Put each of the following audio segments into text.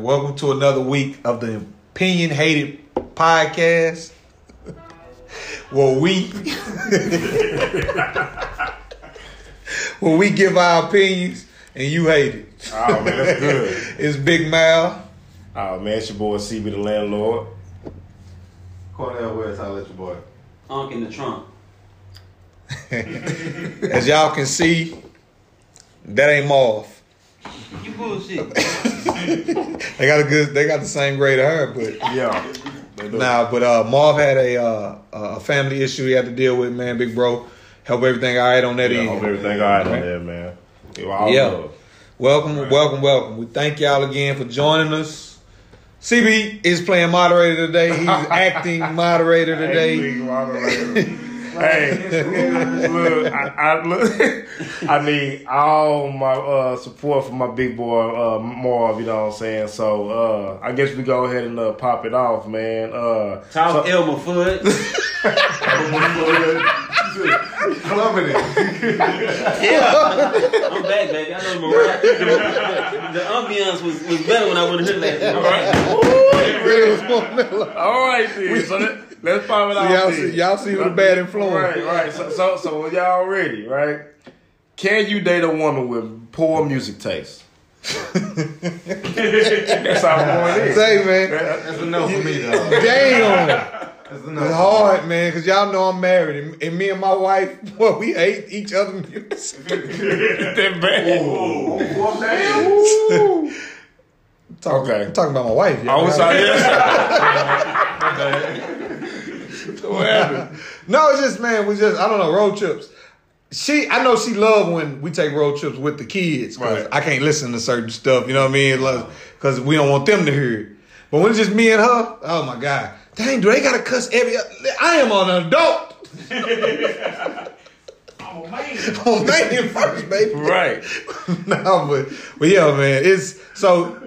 Welcome to another week of the Opinion Hated Podcast. Where we where we give our opinions and you hate it. Oh man, that's good. It's Big Mal. Oh man, it's your boy CB the landlord. Cornell West, I'll let your boy. Unk in the trunk. As y'all can see, that ain't Marv. You bullshit. They got a good they got the same grade of her, but Yeah. They. Nah, but uh, Marv had a uh, a family issue he had to deal with, man. Big bro, help everything all right on that Yeah, end. hope everything all right on there, man. Give Yeah. love. Welcome, welcome, welcome. We thank y'all again for joining us. CB is playing moderator today. He's acting moderator Hey, today. Big moderator. hey, look, I, I look. I need all my uh, support from my big boy uh, Marv. You know what I'm saying? So uh, I guess we go ahead and uh, pop it off, man. Uh, Talk so- Elmer Fudd. Clubbing it. Yeah. I'm back, baby. I know Mariah. The, the, the ambiance was, was better when I went to last night. all right, all right, then. So let, let's pop it off. y'all see- y'all see who the bad influence. Right, right. So, so, so y'all ready, right? Can you date a woman with poor music taste? That's how I'm going in. Say, man, That's a no for me, though. damn, That's a no. it's hard, man, because y'all know I'm married, and, and me and my wife, well, we hate each other music. that bad. Well, damn. Talk- Okay. I'm talking about my wife. I y'all. was like, what happened? No, it's just man, we just I don't know road trips. She, I know she love when we take road trips with the kids because Right. I can't listen to certain stuff. You know what I mean? Because we don't want them to hear it. But when it's just me and her, oh my god, dang, do they gotta cuss every? I am an adult. I'm a man. On man first, baby. Right. no, but but yeah, man, it's so.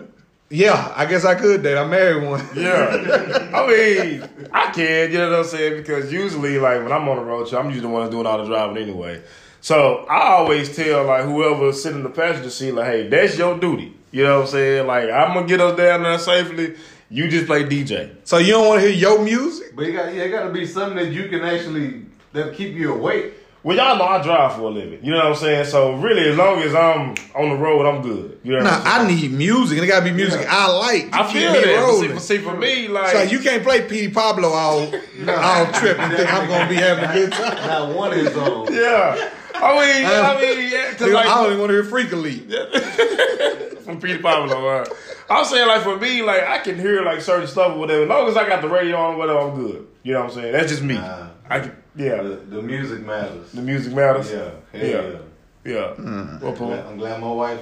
Yeah, I guess I could date. I married one. Yeah. I mean, I can, you know what I'm saying? Because usually, like, when I'm on the road trip, I'm usually the one doing all the driving anyway. So I always tell, like, whoever sitting in the passenger seat, like, hey, that's your duty. You know what I'm saying? Like, I'm going to get us down there safely. You just play DJ. So you don't want to hear your music? But you got, yeah, it got to be something that you can actually that keep you awake. Well, y'all know I drive for a living. You know what I'm saying? So really, as long as I'm on the road, I'm good. You know what Nah, I'm? I need music, and it gotta be music I like. I keep feel me that. But see, rolling. but see, for me, like, So you can't play Petey Pablo all all trip and think I'm gonna be having a good time. Not one is on. yeah. I mean, I mean, yeah, 'cause, Nigga, like, I don't even want to hear Freek-a-Leek. from Petey Pablo. Uh, I'm saying like for me, like I can hear like certain stuff or whatever. As long as I got the radio on, whatever, I'm good. You know what I'm saying? That's just me. Nah. I can, yeah. The, the music matters. The music matters. Yeah, hell Yeah. yeah. Yeah. Mm. Well, I'm Paul. glad, I'm glad my wife.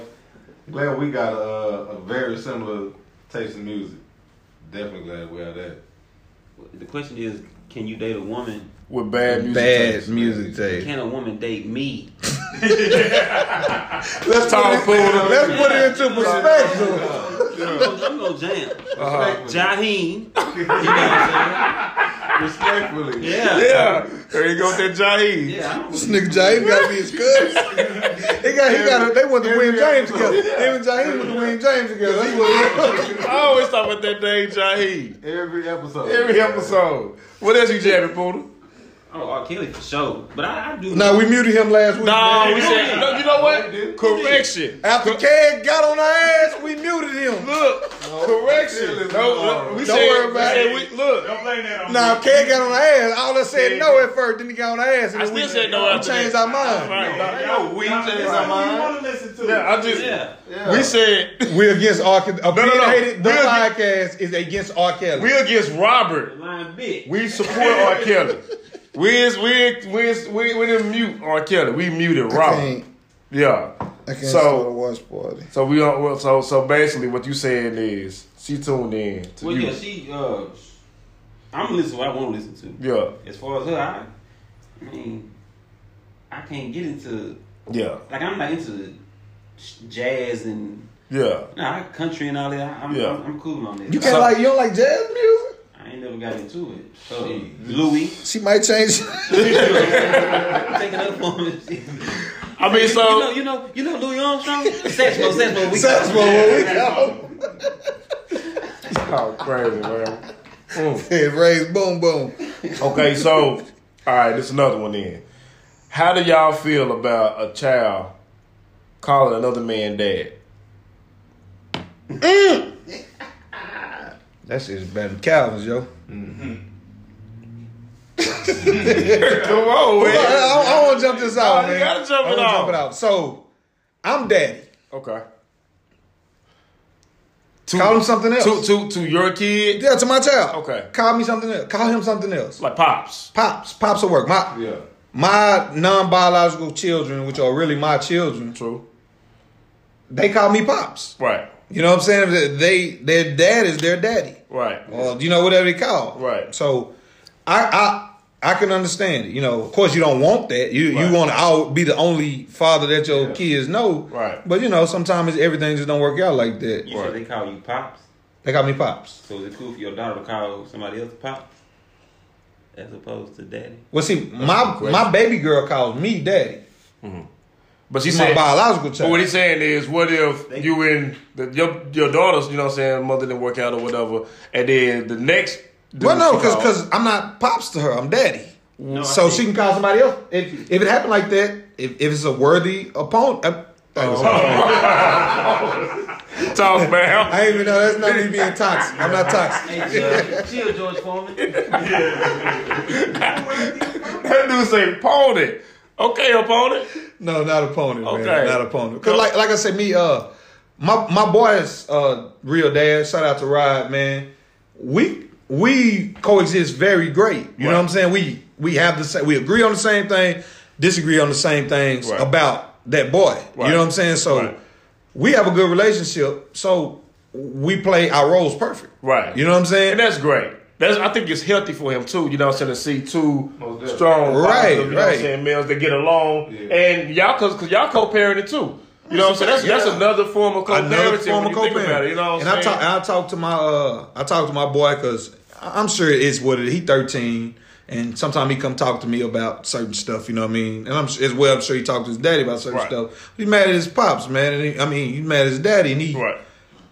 Glad we got a, a very similar taste in music. Definitely glad we have that. The question is, can you date a woman? With bad music. Bad taste. music taste. Can a woman date me? Let's Talk put, it, food. let's put it into perspective. I'm gonna, jam. Uh-huh. Jaheim. You know what Respectfully. I'm saying? Yeah. Yeah. There you go with that Jaheim. Yeah. I This nigga James gotta be his cousin. He got, he got. A, they went to William James together. Him and James went to William James together. I always talk about that dang Jaheim. Every episode. Every episode. What else you jamming, Poodle? Oh, R. Kelly for sure. But I, I do. no, we muted him last week. No, man. we said, no, you know what? we. Correction. After Keg got on our ass, we muted him. Look, correction. No, no, we Don't said, worry we about said it. We, look, Don't blame that on Now me. Keg got on our ass. All us said no at first, then he got on our ass, and I then we, still said no we after changed that. our mind. Right. Yo, we Now, changed our mind. what you mind. want to listen to. Yeah, I just Yeah. Yeah. we said We're against R. Kelly. Opinionated. The We're podcast is against R. Kelly. we against Robert. Line big. We support R. Kelly. We is we is- we we we didn't mute R. Kelly. We muted Robert. Yeah. I can't So- start watch party. So we don't. So so basically, what you saying is she tuned in to Well, you. yeah, she. Uh, I'm listening to what I want to listen to. yeah. As far as her, I, I mean, I can't get into Yeah. like I'm not into jazz and Yeah. nah, country and all that. I'm, Yeah. I'm, I'm cool on that. You can't So- like you don't like jazz music. I ain't never got into it. So Louis, She might change. taking up for me. I mean, so you know, you know, you know Louis Armstrong. Saxophone, saxophone. We Saxophone, what we call. Oh, crazy, man. Mm. Head raised, boom, boom. Okay, so all right, this is another one then. How do y'all feel about a child calling another man dad? That shit's better than Calvin's, yo. Come on, I, man. I, I want to jump this out, Oh, you gotta jump it out. Jump it out. So, I'm daddy. Okay. To, Call him something else. to to to your kid, yeah, to my child. Okay. Call me something else. Call him something else. like pops. Pops. Pops will work. My Yeah. my non-biological children, which are really my children, True. they call me pops. Right. You know what I'm saying? They their dad is their daddy. Right. or you know whatever they call. Right. So, I I I can understand it. You know, of course, you don't want that. You Right. you want to be the only father that your Yeah. kids know. Right. But you know, sometimes everything just don't work out like that. You said they call you pops. They call me pops. So is it cool for your daughter to call somebody else pops? As opposed to daddy? Well, see, my my baby girl calls me daddy. But she She's my said. biological But child. what he's saying is, what if you and the, your your daughters, you know, what I'm saying, mother didn't work out or whatever, and then the next. dude well, no, she because I'm not pops to her. I'm daddy. No, so she can call somebody else. If if it happened like that, if, if it's a worthy opponent. Uh, talk, man. I ain't even know that's not me being toxic. I'm not toxic. Hey, Judge, chill, George Foreman. that dude say opponent. Okay, opponent. No, not opponent, Okay. man. Not opponent. Cause like like I said, me uh my my boy's uh real dad, shout out to Rod, man. We we coexist very great. You know what I'm saying? We we have the same we agree on the same thing, disagree on the same things Right. about that boy. Right. You know what I'm saying? So Right. we have a good relationship. So we play our roles perfect. Right. You know what I'm saying? And that's great. That's I think it's healthy for him too. You know what I'm saying to see two strong, Right, positive, you know what I'm right. saying, males that get along, Yeah. and y'all cause, cause y'all co-parenting too. You know what I'm saying? That's that's another form of co-parenting. another form of co-parenting. about it, you know what I'm and I saying? talk, I talk to my, uh, I talk to my boy because I'm sure it's what it. He 13, and sometimes he come talk to me about certain stuff. You know what I mean? And I'm as well. I'm sure he talked to his daddy about certain Right. stuff. He's mad at his pops, man. And he, I mean, he's mad at his daddy, and he right.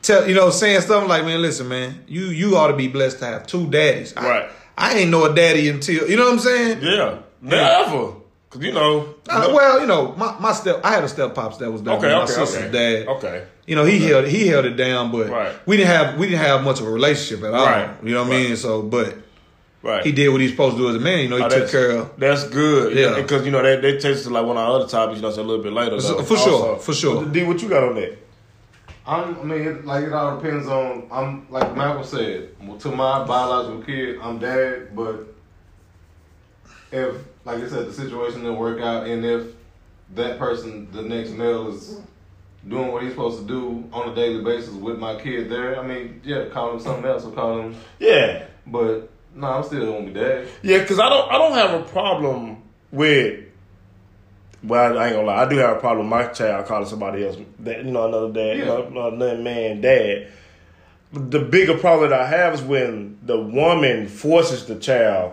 Tell you know saying stuff like, man, listen, man, you you ought to be blessed to have two daddies. I, Right. I ain't know a daddy until you know what I'm saying. Yeah. Never. Cause you know. Uh, well, you know, my, my step, I had a step pops that was there. Okay, my okay, sister's okay. dad. Okay. You know, he held he held it down, but Right. we didn't have we didn't have much of a relationship at all. Right. You know what I Right. mean? So, but Right. he did what he's supposed to do as a man. You know, he Oh, took care of. That's good. Yeah. Yeah. Because you know that that takes to like one of our other topics. You know, so a little bit later. For- though, for sure, for sure. D, what you got on that? I'm, I mean, it, like it all depends on. I'm like Malcolm said. To my biological kid, I'm dad. But if, like I said, the situation didn't work out, and if that person, the next male, is doing what he's supposed to do on a daily basis with my kid there, I mean, yeah, call him something else or call him. Yeah. But no, I'm still gonna be dad. Yeah, because I don't I don't have a problem with. Well, I ain't gonna lie. I do have a problem with my child calling somebody else, that you know, another dad, you Yeah. know, another man dad. The bigger problem that I have is when the woman forces the child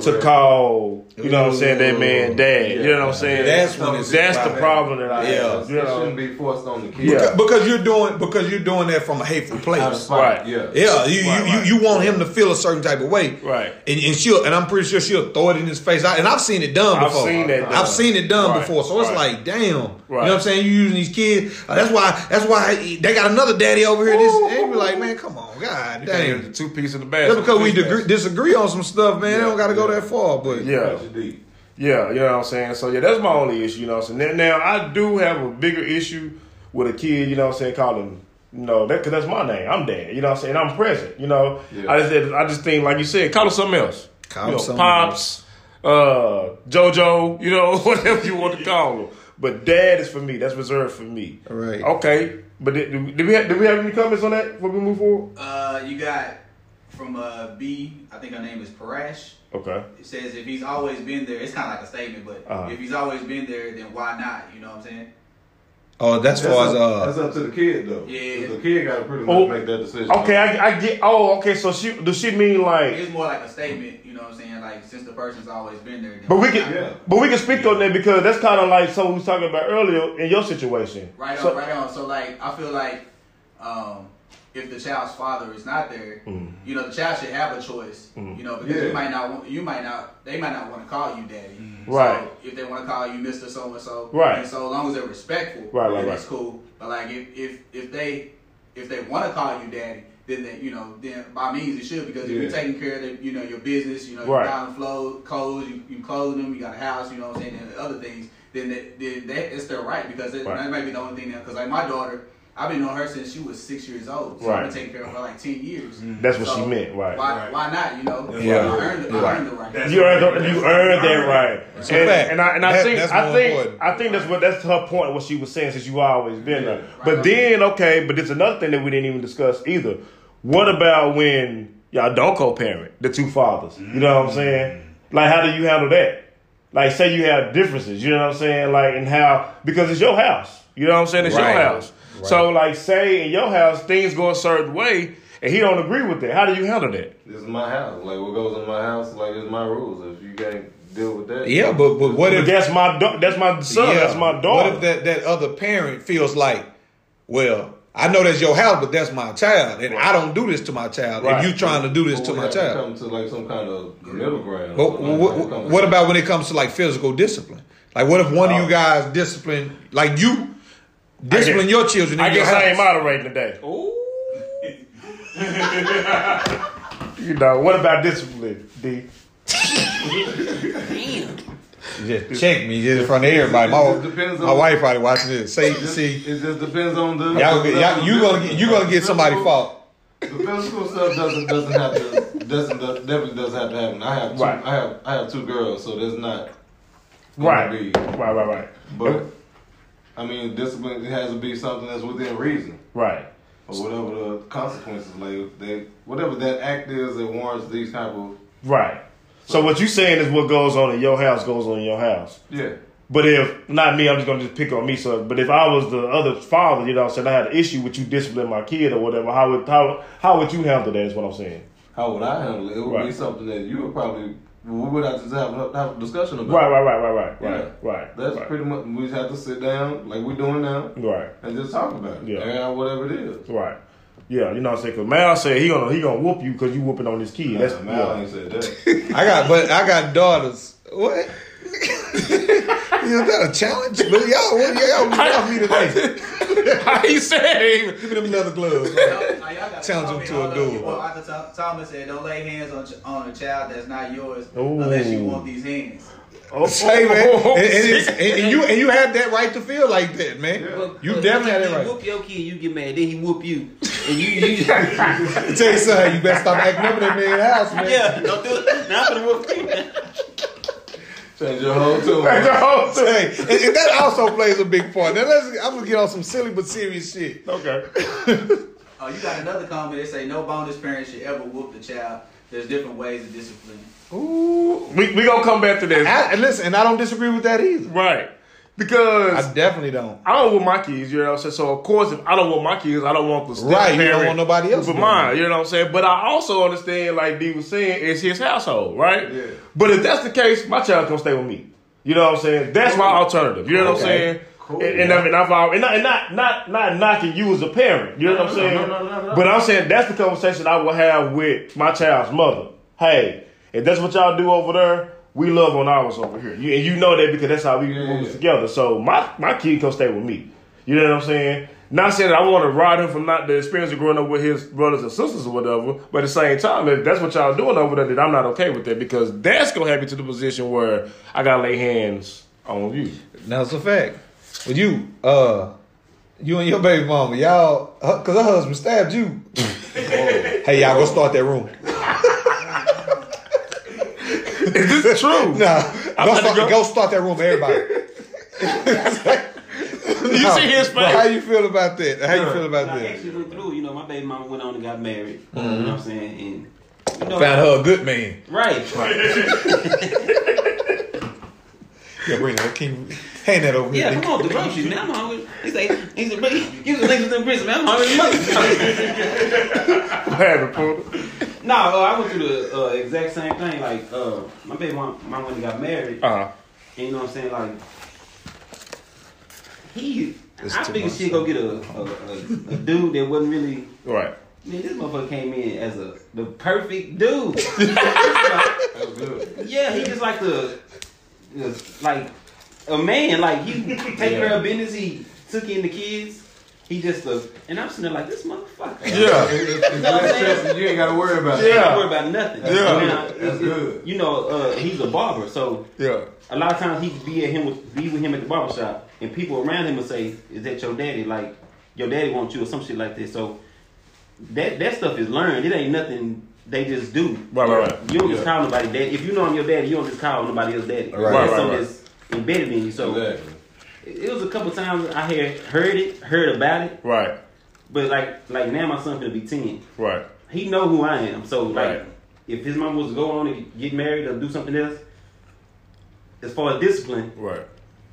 to call, you know what I'm saying, that man dad. You know what I'm saying? That's when it's that's the problem that I Yeah. have. You It shouldn't be forced on the kid. Yeah. Because, because you're doing because you're doing that from a hateful place. Right. Yeah. Yeah, you, Right, you, right. you you want him to feel a certain type of way, Right. And, and she'll and I'm pretty sure she'll throw it in his face. I, and I've seen it done I've before. seen that done. I've seen it done Right, before. So it's like, damn, you know what I'm saying? You using these kids. Uh, that's why. That's why they got another daddy over here. This and be like, man, come on, god Damn. The two piece in the basket. Just because we Fish disagree on some stuff, man, they don't got to go that far. But Yeah. Touch it deep. Yeah, you know what I'm saying? So yeah, that's my only issue, you know what I'm saying? Now, now, I do have a bigger issue with a kid, you know what I'm saying, calling you know, that cause that's my name. I'm dad, you know what I'm saying? I'm present, you know. Yeah. I just I just think like you said, call him something else. Call you him know, something Pops, uh, JoJo, you know, whatever you want to call him. But dad is for me. That's reserved for me. Right. Okay. But did, did we have, did we have any comments on that before we move forward? Uh, you got from uh, B, I think her name is Parash. Okay. It says if he's always been there, it's kind of like a statement, but Uh-huh. if he's always been there, then why not? You know what I'm saying? Oh, that's That's, far as up, that's uh, up to the kid though. Yeah. The kid got to pretty much Oh, make that decision. Okay, I, I get. Oh, okay. So she does she mean like? It's more like a statement. You know what I'm saying? Like since the person's always been there. Then But we can. Yeah. but we can speak on that because that's kind of like something we was talking about earlier in your situation. Right on, So- right on. So like, I feel like, um, if the child's father is not there, Mm. you know, the child should have a choice. You know, because Yeah. you might not, want, you might not, they might not want to call you daddy. Right. So if they want to call you Mister So and So, Right. And so as long as they're respectful, Right, right, then right. it's cool. But like if if if they if they want to call you daddy. Then they, you know, then by means it should because if you're taking care of the, you know, your business, you know, Right. you're buying flow, clothes, you, you clothing them, you got a house, you know what I'm saying, and other things, then that, then that it's their right because it, Right. that might be the only thing that because like my daughter, I've been knowing her since she was six years old. So Right. I've been taking care of her like ten years. Mm-hmm. That's what So she meant, right. Why, Right. why not? You know, Yeah. I earned, I earned the right. That's- You earned the, you earned that right, It's and, fact. and I and I That- think that's I more think important. I think that's what that's her point. What she was saying since you always been there. Right. But then okay, but there's another thing that we didn't even discuss either. What about when y'all don't co-parent the two fathers? You know what I'm saying? Mm-hmm. Like how do you handle that? Like say you have differences. You know what I'm saying? Like and how because it's your house. You know what I'm saying? It's Right. your house. So like say in your house things go a certain way and he don't agree with that. How do you handle that? This is my house. Like what goes in my house, like it's my rules. If you can't deal with that, Yeah, but but what But if that's my da- that's my son. yeah, That's my daughter. What if that that other parent feels like, well, I know that's your house, but that's my child, and I don't do this to my child, Right. and you trying to do this But to we my have child. come to like some kind of middle ground. But Like, what, when it comes what about when it comes to like physical discipline? Like, what if one of oh. you guys discipline, like you discipline guess- your children? In I your guess I ain't moderating today. Ooh. You know what about discipline, D? Damn. You just check me just in front of everybody. My, It depends my on- wife probably watching this. Say, It just, see, it just depends on the. y'all, get- y'all, you gonna get, you gonna get somebody fault. The physical stuff doesn't doesn't have to doesn't definitely doesn't have to happen. I have two, Right. I have I have two girls, so there's not Right, be. right, right, right, But I mean, discipline it has to be something that's within reason, right. or whatever the consequences. Like they whatever that act is that warrants these type of Right. So what you're saying is what goes on in your house goes on in your house. yeah. But if not me, I'm just gonna just pick on me. So, but if I was the other father, you know, saying I had an issue with you disciplining my kid or whatever, how would how how would you handle that? Is what I'm saying. How would I handle it? It would be something that you would probably we would have to have, a- have a discussion about. Right, right, right, right, right, Yeah. right, right. That's right, pretty much we just have to sit down like we're doing now right. and just talk about it. Yeah. Air out whatever it is. Right. Yeah, you know what I'm saying? Because Mal said he gonna he gonna whoop you because you whooping on this kid. That's Nah, Mal yeah. ain't said that. I got, but I got daughters. What? Is that a challenge? But y'all, what y'all get off me today? How you say? Give me them leather gloves. Now, Challenge tell him to a duel. you want- Arthur Thomas said, "Don't lay hands on on a child that's not yours Ooh. unless you want these hands." Oh, Say man, oh, and, and, and, and you and you have that right to feel like that, man. But- You but definitely had he that right. Whoop your kid, you get mad. Then he whoop you, and you you I tell you something, you better stop acting up in that man's house, man. yeah. Don't do it. Now I'm gonna whoop you. Change your whole tune. That's the whole thing. Hey, and, and that also plays a big part. Now let's, I'm gonna get on some silly but serious shit. Okay. Oh, you got another comment. They say no bonus parent should ever whoop the child. There's different ways of discipline. Ooh, we we gonna come back to this. I, and listen, and I don't disagree with that either. Right. Because I definitely don't. I don't want my kids, you know what I'm saying? So of course if I don't want my kids, I don't want the step Right, you don't want nobody else But mine, you know what I'm saying? But I also understand, like D was saying, it's his household, right? Yeah. But if that's the case, my child's gonna stay with me. You know what I'm saying? That's my alternative. You know what I'm Okay. saying? Cool. And, and, I mean, I've already, and, not, and not not not knocking you as a parent. You know what I'm No, no, saying? no, no, no, no. But I'm saying that's the conversation I will have with my child's mother. Hey, if that's what y'all do over there, we love on ours over here. You, and you know that because that's how we Yeah, move together. So my my kid can stay with me. You know what I'm saying? Not saying that I want to ride him from not the experience of growing up with his brothers and sisters or whatever, but at the same time, if that's what y'all doing over there, then I'm not okay with that because that's gonna have me to the position where I gotta lay hands on you. Now it's a fact. With you, uh, you and your baby mama, y'all, cause her husband stabbed you. hey, y'all go start that room. Is this true? Nah, go, about to start, go- go start that room, for everybody. you see his Bro, how you feel about that? How you feel about I that? actually went through. You know, my baby mama went on and got married. You know mm-hmm. what I'm saying? And you know, Found her a good man. right. Right. yeah, bring that. Can you hand that over Yeah, here? come on, the groceries, man. I'm hungry. He say, he said, bring, give the niggas in prison, man. I'm hungry. What happened, Porter? No, uh, I went through the uh, exact same thing. Like, uh, my baby mom, mom when he got married, Uh huh. and you know what I'm saying? Like, he It's I too figured much. she'd go get a, a, a, a dude that wasn't really. Right. Man, this motherfucker came in as a the perfect dude. That's good. yeah, he just like the, the- like a man. Like he take care of business. He took in the kids. He just a, and I'm sitting there like this motherfucker. Yeah. You're stressing, you ain't got to worry about He it. ain't Yeah. worry about nothing. Yeah. Now, That's it- it- good. You know, uh, he's a barber, so Yeah. a lot of times he could be at him with be with him at the barber shop, and people around him would say, "Is that your daddy?" Like your daddy wants you or some shit like this. So that that stuff is learned. It ain't nothing they just do. Right, right, right. You don't just Yeah. call nobody daddy. If you know I'm your daddy, you don't just call nobody else daddy. Right, That's right, something right. that's embedded in you. So Exactly. It, it was a couple times I had heard it, heard about it, Right. but like like now my son gonna be ten. Right. He know who I am. So like Right. if his mom was to go on and get married or do something else, as far as discipline, Right.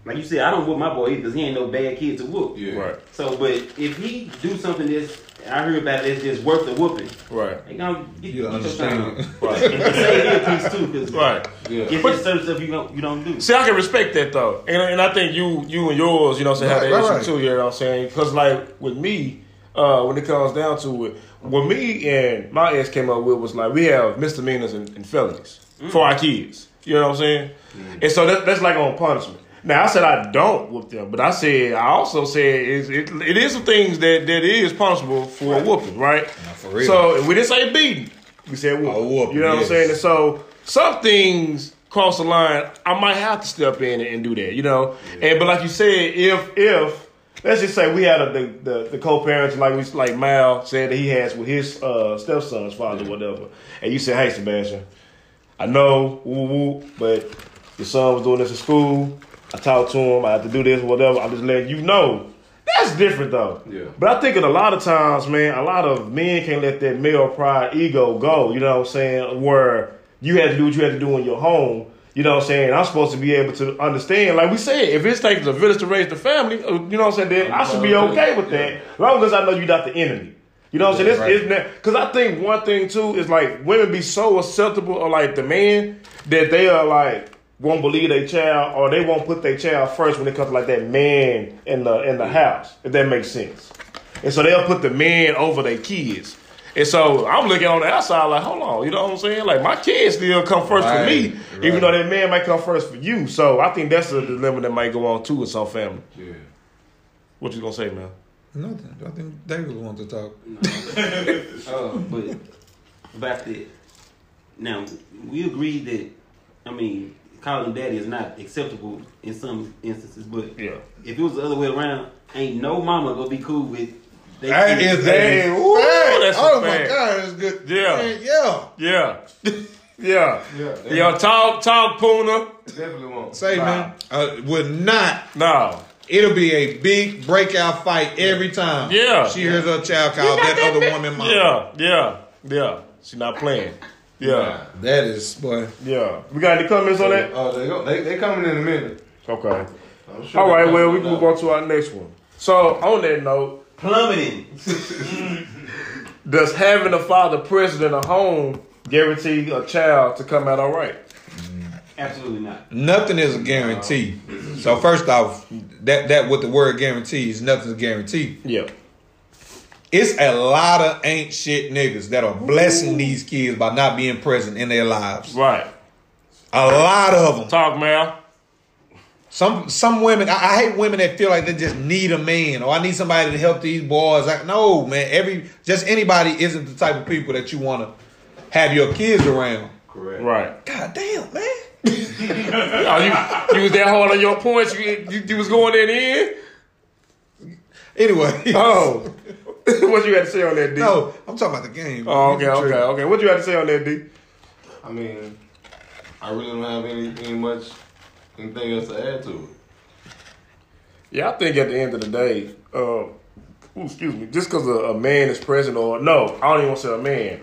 like you said, I don't whoop my boy because he ain't no bad kid to whoop. Yeah. Right. So, but if he do something that's I heard about it, it's just worth the whooping. Right. They gonna get, You get understand. time. Right. And save you a piece too, because Right. Yeah. it's just certain stuff you don't you don't do. See, I can respect that though, and, and I think you, you and yours, you know, what I'm saying, have that right, issue right. too. You know what I'm saying? Because like with me, uh, when it comes down to it, what me and my ex came up with was like we have misdemeanors and, and felonies for our kids. You know what I'm saying? And so that, that's like on punishment. Now I said I don't whoop them, but I said I also said it, it is some things that that is punishable for a whooping, right? for real. So we didn't say beating, we said whooping. Oh, whooping, you know what. I'm saying? And so some things cross the line, I might have to step in and, and do that, you know. And but like you said, if if let's just say we had a, the, the the co-parents like we like Mal said that he has with his uh, stepson's father, or whatever, and you said, "Hey, Sebastian, I know, woo woo, but your son was doing this in school. I talk to him. I have to do this, whatever. I'm just letting you know." That's different though. Yeah. But I think in a lot of times, man, a lot of men can't let that male pride ego go. You know what I'm saying? Where you had to do what you had to do in your home. You know what I'm saying? I'm supposed to be able to understand. Like we said, if it's taking a village to raise the family, uh, you know what I'm saying? Then I should be okay with that. As long as I know you're not the enemy. You know what I'm saying? Right. It's, because I think one thing too is like women be so acceptable of like the man that they are like won't believe their child or they won't put their child first when it comes to like that man in the in the house. If that makes sense. And so they'll put the man over their kids. And so I'm looking on the outside like, hold on, you know what I'm saying? Like my kids still come first for me, Right, even though that man might come first for you. So I think that's a dilemma that might go on too in some family. Yeah. What you gonna say, man? Nothing. I think David wants to talk. Uh, but about that, now we agree that I mean calling daddy is not acceptable in some instances, but Yeah. if it was the other way around, ain't no mama gonna be cool with. They That is Hey, a fact. that's Oh my fact. god, that's good. Yeah. Man, yeah. Yeah. yeah. Yeah. they Yo, talk, talk, Puna. Definitely won't. Say Nah. man, uh, would not. No. It'll be a big breakout fight every time. Yeah. she hears her child call that other woman mom. Yeah, yeah, yeah. She not playing. Yeah, that is boy. yeah. We got any comments on that? Oh, they go. They they coming in a minute. Okay. I'm sure All they right. coming Well, we now. move on to our next one. So, on that note, plummeting. does having a father present in a home guarantee a child to come out all right? Absolutely not. Nothing is a guarantee. So first off, that that what the word guarantees, nothing's a guarantee. Yeah. It's a lot of ain't shit niggas that are blessing these kids by not being present in their lives. Right. A lot of them. Talk, man. Some some women, I, I hate women that feel like they just need a man or I need somebody to help these boys. Like, no, man, every just anybody isn't the type of people that you want to have your kids around. Correct. Right. God damn, man. Oh, you, you was that hard on your points. You, you, you was going in in. Anyway, Oh, what you had to say on that, D? no, I'm talking about the game. Oh, okay, okay, okay. What you had to say on that, D? I mean, I really don't have any, any much anything else to add to it. Yeah, I think at the end of the day, uh, ooh, excuse me, just because a, a man is present, or no, I don't even want to say a man,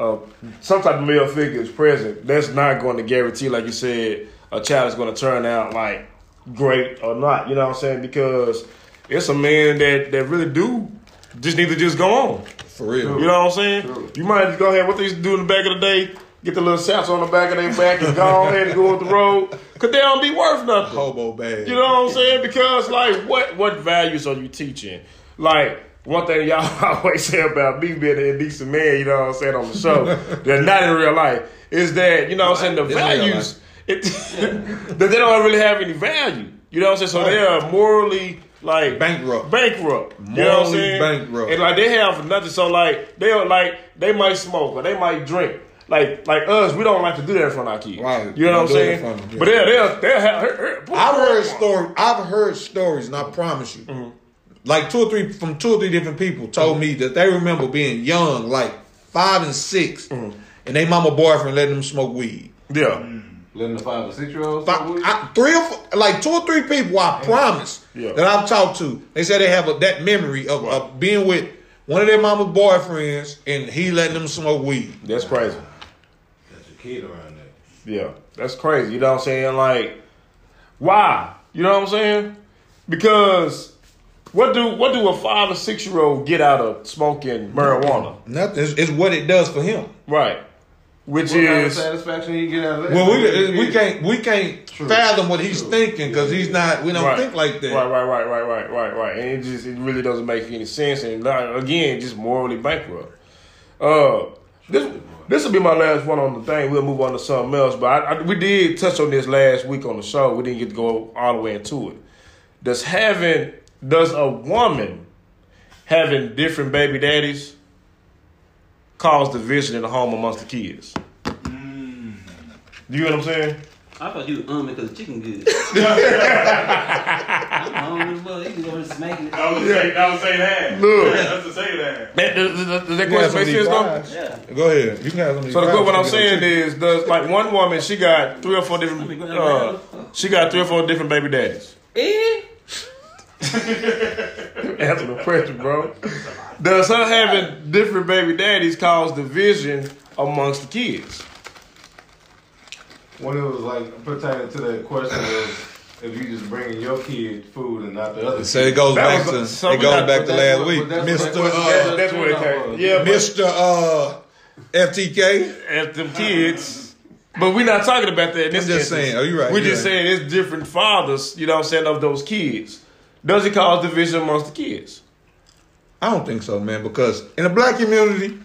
uh, some type of male figure is present, that's not going to guarantee, like you said, a child is going to turn out like great or not. You know what I'm saying? Because it's a man that that really do just need to just go on. For real. You know what I'm saying? You might just go ahead. What they used to do in the back of the day, get the little sats on the back of their back and go ahead and go up the road, cause they don't be worth nothing. Hobo bag. You know what I'm saying? Because like, what what values are you teaching? Like one thing y'all always say about me being an indecent man, you know what I'm saying on the show, that not in real life, is that you know what I'm saying the values it, that they don't really have any value. You know what I'm saying? So they are morally like Bankrupt. bankrupt. You know what I'm saying? bankrupt. And like they have nothing. So like they are like they might smoke or they might drink. Like like us, we don't like to do that in front of our kids. Right. You know We what I'm don't do it in saying? front of them, But they'll they'll they'll have. I've heard story. I've heard stories, and I promise you, Mm-hmm. like two or three from two or three different people told me that they remember being young, like five and 6 Mm-hmm. and they mama boyfriend letting them smoke weed. Yeah. Letting the five or six year olds. Fi- I- three or four, like two or three people, I promise Yeah. that I've talked to. They said they have a, that memory of, of being with one of their mama's boyfriends, and he letting them smoke weed. That's crazy. Got your kid around that. Yeah, that's crazy. You know what I'm saying? Like, why? You know what I'm saying? Because what do what do a five or six year old get out of smoking marijuana? Nothing. It's, it's what it does for him. Right. Which What kind of is satisfaction you get out of that? Well, we we can't we can't True. fathom what he's thinking because he's not. We don't right. think like that. Right, right, right, right, right, right, right. And it just it really doesn't make any sense. And not, again, just morally bankrupt. Uh, this this will be my last one on the thing. We'll move on to something else. But I, I, we did touch on this last week on the show. We didn't get to go all the way into it. Does having does a woman having different baby daddies cause division in the home amongst the kids? Do you get what I'm saying? I thought you were um because the chicken good. I'm hungry as well. You can go and smack it. I was say, I was say that. Look. I was to say that. That, does, does- does that You can have question make sense though? Yeah. Go ahead. You can have some. So the good what I'm saying is, does like one woman she got three or four different, uh, she got three or four different baby daddies. Eh? Answer the question, bro. Does her having different baby daddies cause division amongst the kids? When it was like pertaining to that question of if you just bringing your kid food and not the other. So it goes That back to it goes back to last week, Mister what- that's- uh, That's where it came. Yeah, Mister uh, FTK. as them kids. But we're not talking about that in this I'm just instance. saying. Oh, you're right, We're you're just right. saying it's different fathers, you know what I'm saying, of those kids. Does it cause division amongst the kids? I don't think so, man. Because in the black community,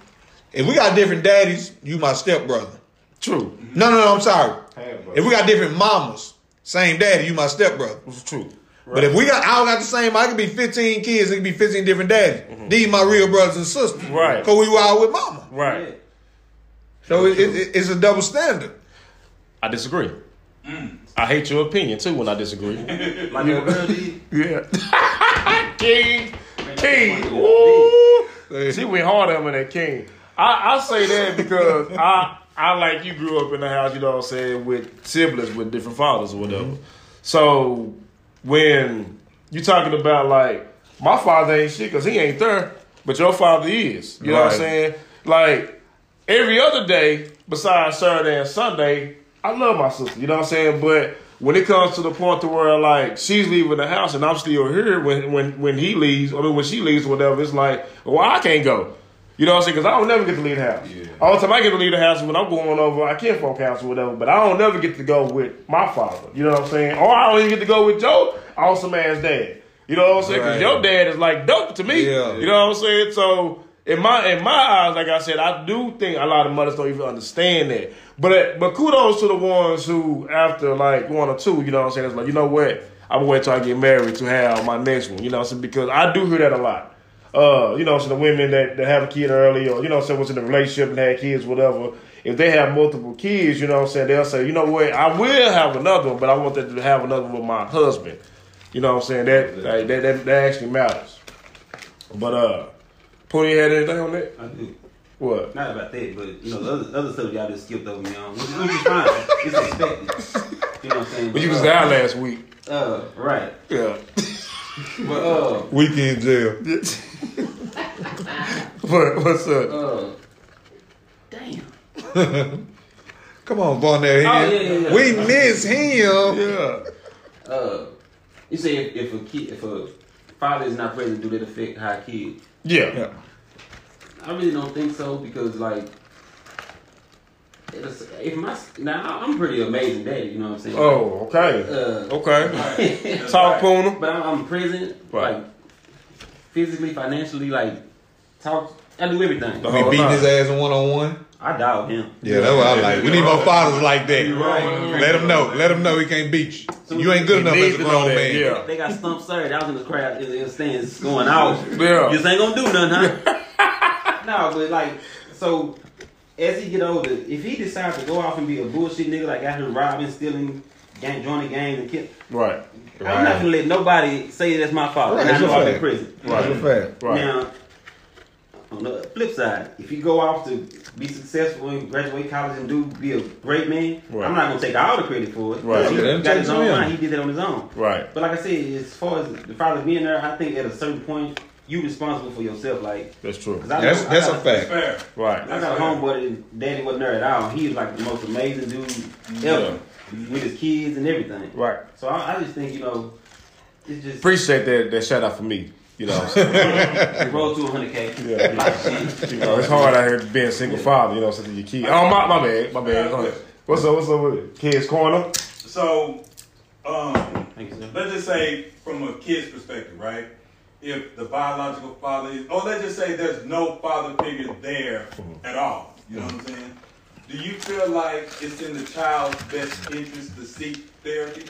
if we got different daddies, you my stepbrother. True. No, no, no. I'm sorry. If we got different mamas, same daddy, you my stepbrother. It's true. But if we got, I don't got the same. I could be 15 kids. It could be 15 different daddies. These my real brothers and sisters. Mm-hmm. Right. Cause we wild with mama. Right. So it, it, it's a double standard. I disagree. I hate your opinion too when I disagree. Like your girl yeah. King. King. Ooh. She went hard on me that king. I, I say that because I I like you grew up in the house, you know what I'm saying, with siblings with different fathers or whatever. Mm-hmm. So when you talking about like my father ain't shit because he ain't there, but your father is. You know what I'm saying? Like every other day besides Saturday and Sunday, I love my sister. You know what I'm saying? But when it comes to the point to where like she's leaving the house and I'm still here when when when he leaves, I mean when she leaves or whatever, it's like, well, I can't go. You know what I'm saying? Because I don't never get to leave the house. All the time I get to leave the house when I'm going over, I can't phone counsel or whatever, but I don't never get to go with my father. You know what I'm saying? Or I don't even get to go with Joe, awesome ass dad. You know what I'm saying? Because Right. your dad is like dope to me. Yeah. You know what I'm saying? So in my in my eyes, like I said, I do think a lot of mothers don't even understand that. But but kudos to the ones who after like one or two, you know what I'm saying? It's like you know what? I'm gonna wait till I get married to have my next one. You know what I'm saying? Because I do hear that a lot. Uh, you know, so the women that, that have a kid early or, you know, so was in a relationship and had kids, whatever, if they have multiple kids, you know what I'm saying, they'll say, you know what, I will have another one, but I want them to have another one with my husband. You know what I'm saying? That that, that, that, that actually matters. But uh Pony had anything on that? I do. What? Not about that, but you know, the other, other stuff y'all just skipped over me on, which, which is fine. It's expected. You know what I'm saying? But you was uh, down last week. Uh, right. Yeah. But uh, Weekend jail. what, what's up? uh, damn. Come on, Barnett. Oh, yeah, yeah, yeah. We miss him. Yeah. Uh, you say if, if a kid, if a father is not present, do that affect how a kid? Yeah. Yeah. I really don't think so because like it's- if my now I'm pretty amazing daddy, you know what I'm saying? Oh, okay. Uh, Okay. Talk Puna. But I'm, I'm present, Right. like physically, financially, like talk. I do everything. The We whole beating nine. his ass in one on one. I doubt him. Yeah, that's what I like. We need more fathers like that. Right. Let him know. Let him know he can't beat you. You ain't good enough as a to know grown that, man. yeah. They got stumped Saturday. I was in the crowd in the stands going out. Yeah. You just ain't gonna do nothing, huh? no, but like, so as he get older, if he decides to go off and be a bullshit nigga like out here robbing, stealing, gang, joining gangs and kill, Right. I'm not gonna let nobody say that's my fault. Right, and I it's know a I'm in fact. prison. That's a fact. Right. Now, on the flip side, if you go off to be successful and graduate college and do be a great man, Right. I'm not gonna take all the credit for it. Right. He Yeah, got his own mind. He did it on his own. Right. But like I said, as far as the father being there, I think at a certain point, you responsible for yourself. Like, That's true. I That's know- that's a got fact. Fair. Right. I got a homeboy that daddy wasn't there at all. He was like the most amazing dude ever with his kids and everything. Right. So I, I just think you know, it's just Appreciate that that shout out for me. You know, what I'm saying? roll to 100k. Yeah. Like you know, it's hard out here being a single father. You know, something your kid. Oh my, my bad, my bad. Go ahead. What's up? What's up with it? Kids corner. So, um, Thank you, sir. let's just say from a kid's perspective, right? If the biological father is, or let's just say there's no father figure there at all. You know what I'm saying? Do you feel like it's in the child's best interest to seek therapy?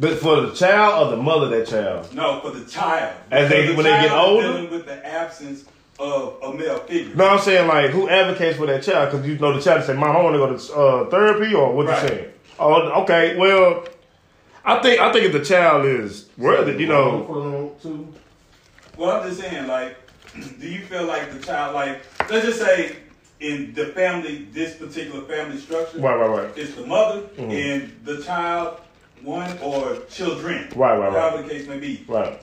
But for the child or the mother of that child. No, for the child. As they- Because the when they get child older? dealing with the absence of a male figure. No, I'm saying like who advocates for that child? Because you know the child say, "Mom, I want to go to uh, therapy," or what Right. you saying? Oh, okay. Well, I think I think if the child is worth it, you know. Well, I'm just saying, like, do you feel like the child, like, let's just say in the family, this particular family structure, Right, right, right. it's the mother Mhm. and the child, one or children, Right, right, right. however the case may be. Right.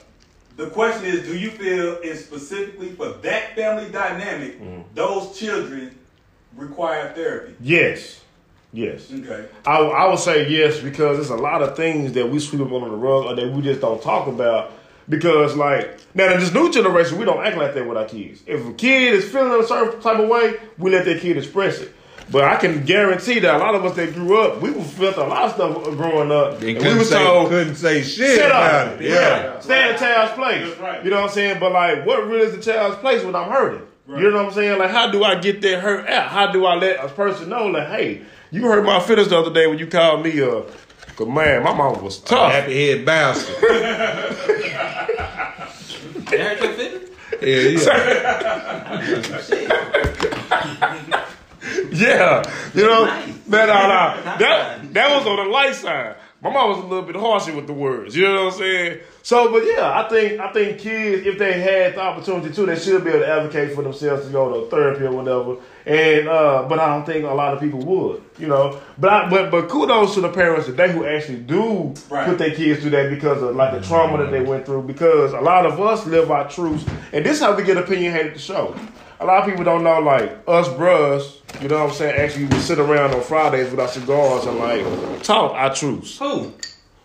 The question is, do you feel and specifically for that family dynamic, Mm. those children require therapy? Yes. Yes. Okay. I, I would say yes because there's a lot of things that we sweep up under the rug or that we just don't talk about. Because like now in this new generation, we don't act like that with our kids. If a kid is feeling a certain type of way, we let that kid express it. But I can guarantee that a lot of us that grew up, we felt a lot of stuff uh, growing up, They and we couldn't was say, told couldn't say shit Shut about up. it. Yeah. Yeah. Stay in the child's place. Right. You know what I'm saying? But like, what really is the child's place when I'm hurting? Right. You know what I'm saying? Like, how do I get that hurt out? How do I let a person know, like, hey, you hurt my feelings the other day when you called me a, cause man, my mom was tough. Happy head bastard. That hurt? Yeah, yeah. Yeah, you know, Nice. man, no, no, Nice. that that was on the light side. My mom was a little bit harsher with the words. You know what I'm saying? So, but yeah, I think I think kids, if they had the opportunity to, they should be able to advocate for themselves to go to therapy or whatever. And uh, but I don't think a lot of people would. You know, but I, but but kudos to the parents today who actually do Right. put their kids through that because of like the trauma that they went through. Because a lot of us live our truths, and this is how we get opinionated the show. A lot of people don't know, like us bros, you know what I'm saying? Actually, we sit around on Fridays with our cigars and like talk our truths. Who?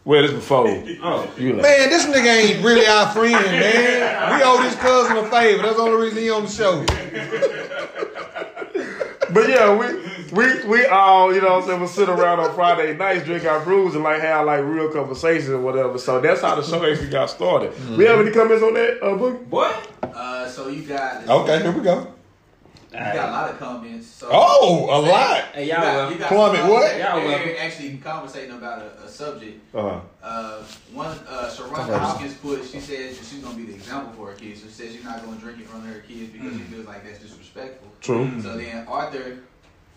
Well, this before Oh, you know. Man, this nigga ain't really our friend, man. We owe this cousin a favor. That's the only reason he on the show. But yeah, we we we all, you know what I'm saying, we sit around on Friday nights, drink our brews and like have like real conversations or whatever. So that's how the show actually got started. We have any comments on that, uh Boogie? boy. Uh, so you got Okay, here we go. You got a lot of comments. So Oh, a lot. Hey, You y'all, got, well, you got Plummet, what? Y'all that welcome. They're actually conversating about a, a subject. Uh-huh. Uh, one, uh, Sharonda Hopkins put, she said that she's going to be the example for her kids. She says she's not going to drink in front of her kids because she feels like that's disrespectful. True. So then Arthur,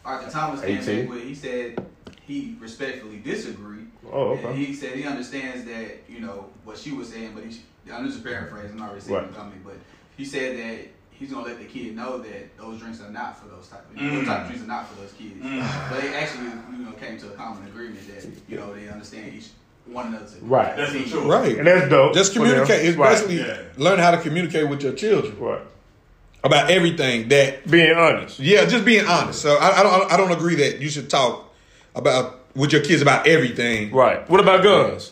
Arthur Thomas came 18. with, he said he respectfully disagreed. Oh, And okay. he said he understands that, you know, what she was saying, but he, I'm just paraphrasing, I'm not really saying Right. the but he said that he's gonna let the kid know that those drinks are not for those type of Mm. those type of drinks are not for those kids. Mm. But they actually, you know, came to a common agreement that, you know, they understand each one another's Right. That's the truth. Right. And that's dope. Just communicate. It's Right. basically Yeah. learn how to communicate with your children Right. About everything that Being honest. Yeah, just being honest. So I, I don't I don't agree that you should talk about with your kids about everything. Right. What about guns?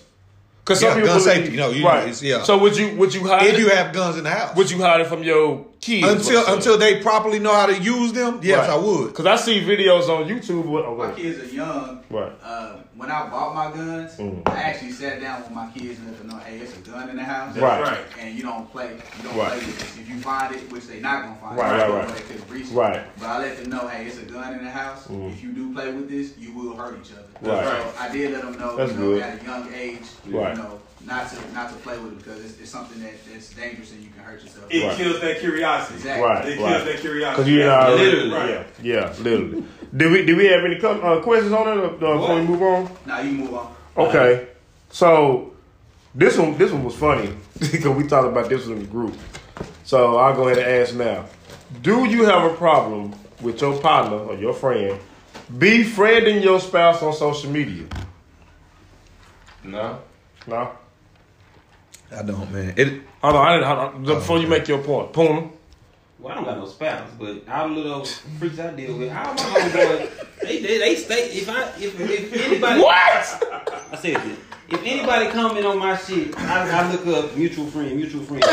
Because Yeah, some people gun believe- safety, no, you- right. yeah. So would you would you hide If it? you have guns in the house, would you hide it from your kids. until until they properly know how to use them. Yes, I would. Because I see videos on YouTube. With, oh, My go kids are young. Right. Uh, when I bought my guns, Mhm. I actually sat down with my kids and let them know, hey, it's a gun in the house. Right. That's right. And you don't play. You don't Right. play with this. If you find it, which they're not gonna find, Right, it, right, you know right. They could reach it. But I let them know, hey, it's a gun in the house. Mhm. If you do play with this, you will hurt each other. Right. So I did let them know, That's you know, good. at a young age, Right. you know, not to not to play with it because it's, it's something that, that's dangerous and you can hurt yourself. It Right. kills that curiosity. Exactly. Right. It kills that curiosity. Because you know, already, Literally. Right. yeah, yeah, literally. Do we do we have any uh, questions on it uh, before we move on? Now you move on. Okay, so this one this one was funny because we talked about this one in the group. So I'll go ahead and ask now: Do you have a problem with your partner or your friend befriending your spouse on social media? No. No. I don't, man. It Hold on, I didn't. Hold on. Oh, before you make your point, Puma. Well, I don't got no spouse, but all the little freaks I deal with, all my homeboys, they, they they stay. If I if, if anybody What? I said this. If anybody comment on my shit, I, I look up mutual friend, mutual friend.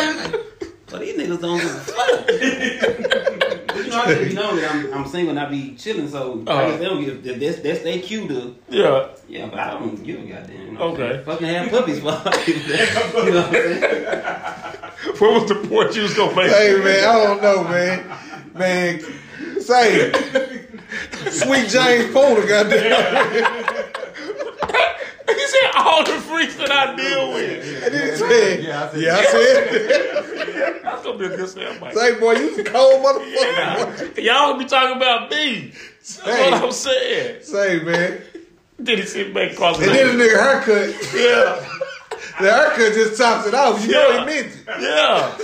But these niggas don't give a fuck. but you know, I just be knowing that I'm, I'm single and I be chilling, so I Uh-huh. guess they don't give. that- That's that's their cue to. Yeah. Yeah, but I don't give a goddamn. You know Okay. Fucking have puppies for. you know what I'm saying? What was the point you was gonna make? Hey man, I don't know, man. Man, say Sweet James Polar, goddamn. He said all the freaks that I deal with. And then he said, Yeah, I said- yeah, I said, That's gonna be a good sound say boy, you a cold motherfucker. boy. Y'all be talking about me. That's Hey. what I'm saying. Say man. Then he sit back across the And then the nigga haircut, Yeah, the haircut just tops it off. You know he meant it. yeah.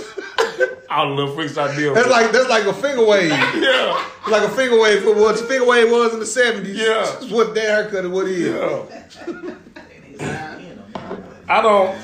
All the little freaks I deal with. That's like that's like a finger wave. yeah, Like a finger wave for what the finger wave was in the seventies. Yeah. It's what that haircut is what it is. yeah. I don't.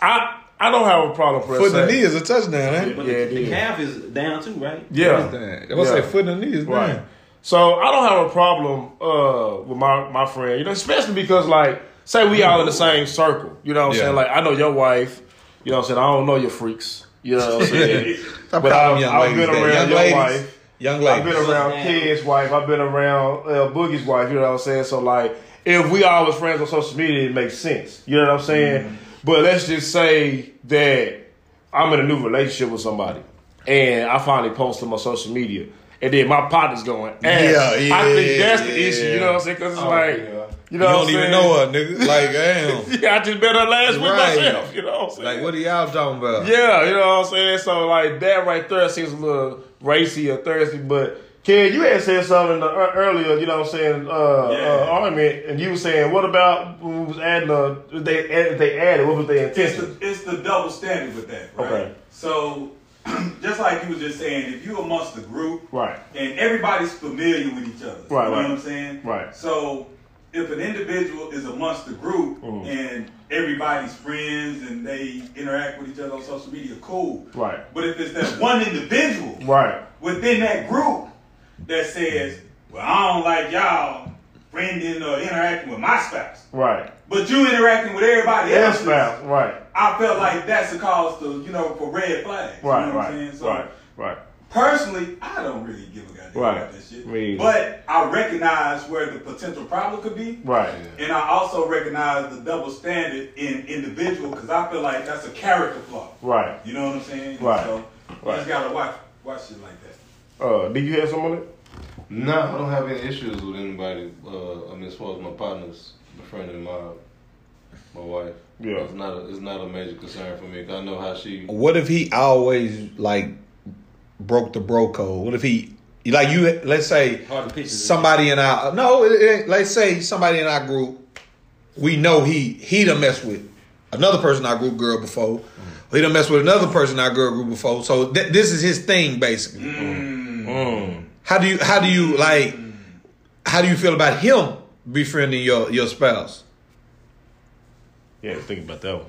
I I don't have a problem per Foot se. in the knee is a touchdown, ain't it? But Yeah, the, it the calf is down too, right? Yeah, Damn. What's Yeah. that foot in the knee is Right. So I don't have a problem uh, with my, my friend, you know, especially because like, say we all in the same circle. You know what I'm Yeah. saying? Like I know your wife, you know what I'm saying? I don't know your freaks. You know what I'm saying? Stop But I've- young I've ladies been around Young your ladies. wife. Young ladies. I've been around Kid's wife. I've been around uh, Boogie's wife. You know what I'm saying? So like, if we all was friends on social media, it makes sense. You know what I'm saying? Mm-hmm. But let's just say that I'm in a new relationship with somebody, and I finally post them on social media, and then my partner's going. Yeah, yeah, I think that's the yeah. issue. You know what I'm saying? Because it's like, yeah. you You know, what don't even know her, nigga. Like, damn. Yeah, I just met her last week myself. You know what I'm saying? Like, what are y'all talking about? Yeah, you know what I'm saying? So like that right there seems a little racy or thirsty, but Ken, you had said something uh, earlier, you know what I'm saying, uh, Yeah. uh argument, and you were saying, what about when was adding uh they added, they added, what was their It's intention? the, it's the double standard with that, right? Okay. So, just like you were just saying, if you're amongst the group Right, and everybody's familiar with each other, Right, you know right. what I'm saying? Right. So, if an individual is amongst the group Mhm. and everybody's friends and they interact with each other on social media, cool. right, But if it's that one individual right, within that group that says, "Well, I don't like y'all friending or interacting with my spouse," right. but you interacting with everybody Yes, else, ma'am. Right, I felt like that's a cause to, you know, for red flags. right, you know what I'm saying? right, So right, right. personally, I don't really give a goddamn Right. about that shit. Me. But I recognize where the potential problem could be. Right. And I also recognize the double standard in individual because I feel like that's a character flaw. Right. You know what I'm saying? Right. So you Right. just gotta watch watch shit like that. Uh, do you have some on it? No, I don't have any issues with anybody. Uh, I mean, as far as my partners, befriending my my wife. Yeah. it's not a, it's not a major concern for me. 'cause I know how she. What if he always like broke the bro code? What if he like you? Let's say Hard to picture. somebody in our no. It, it, let's say somebody in our group. We know he he done messed with another person in our group girl before. He done messed with another person in our girl group before. So th- this is his thing basically. Mm. How do you how do you like? How do you feel about him befriending your your spouse? Yeah, think about that one.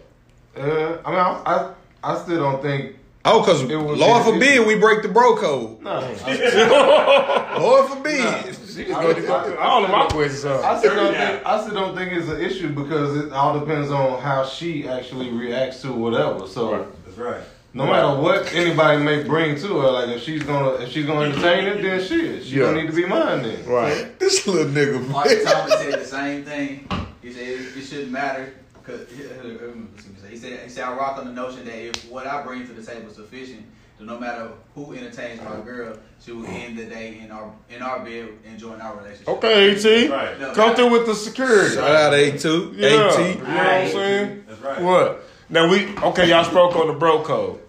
Uh, I mean, I, I I still don't think. Oh, because It was- Lord it- forbid we break the bro code. No, I, Lord forbid. I, All of my questions I still don't think I still don't think it's an issue because it all depends on how she actually reacts to whatever. So Right. That's right. No matter what anybody may bring to her, like if she's gonna if she's gonna entertain it, then shit, she Yeah. don't need to be mine then. Right. This little nigga, Martin man. Thomas said the same thing. He said it, it shouldn't matter. Cause he said he said I rock on the notion that if what I bring to the table is sufficient, then no matter who entertains my girl, she will end the day in our in our bed enjoying our relationship. Okay, AT. Right. No, Come through with the security. Shout out A2, Yeah. You know what I'm saying? That's right. What? Now we okay, y'all spoke on the bro code.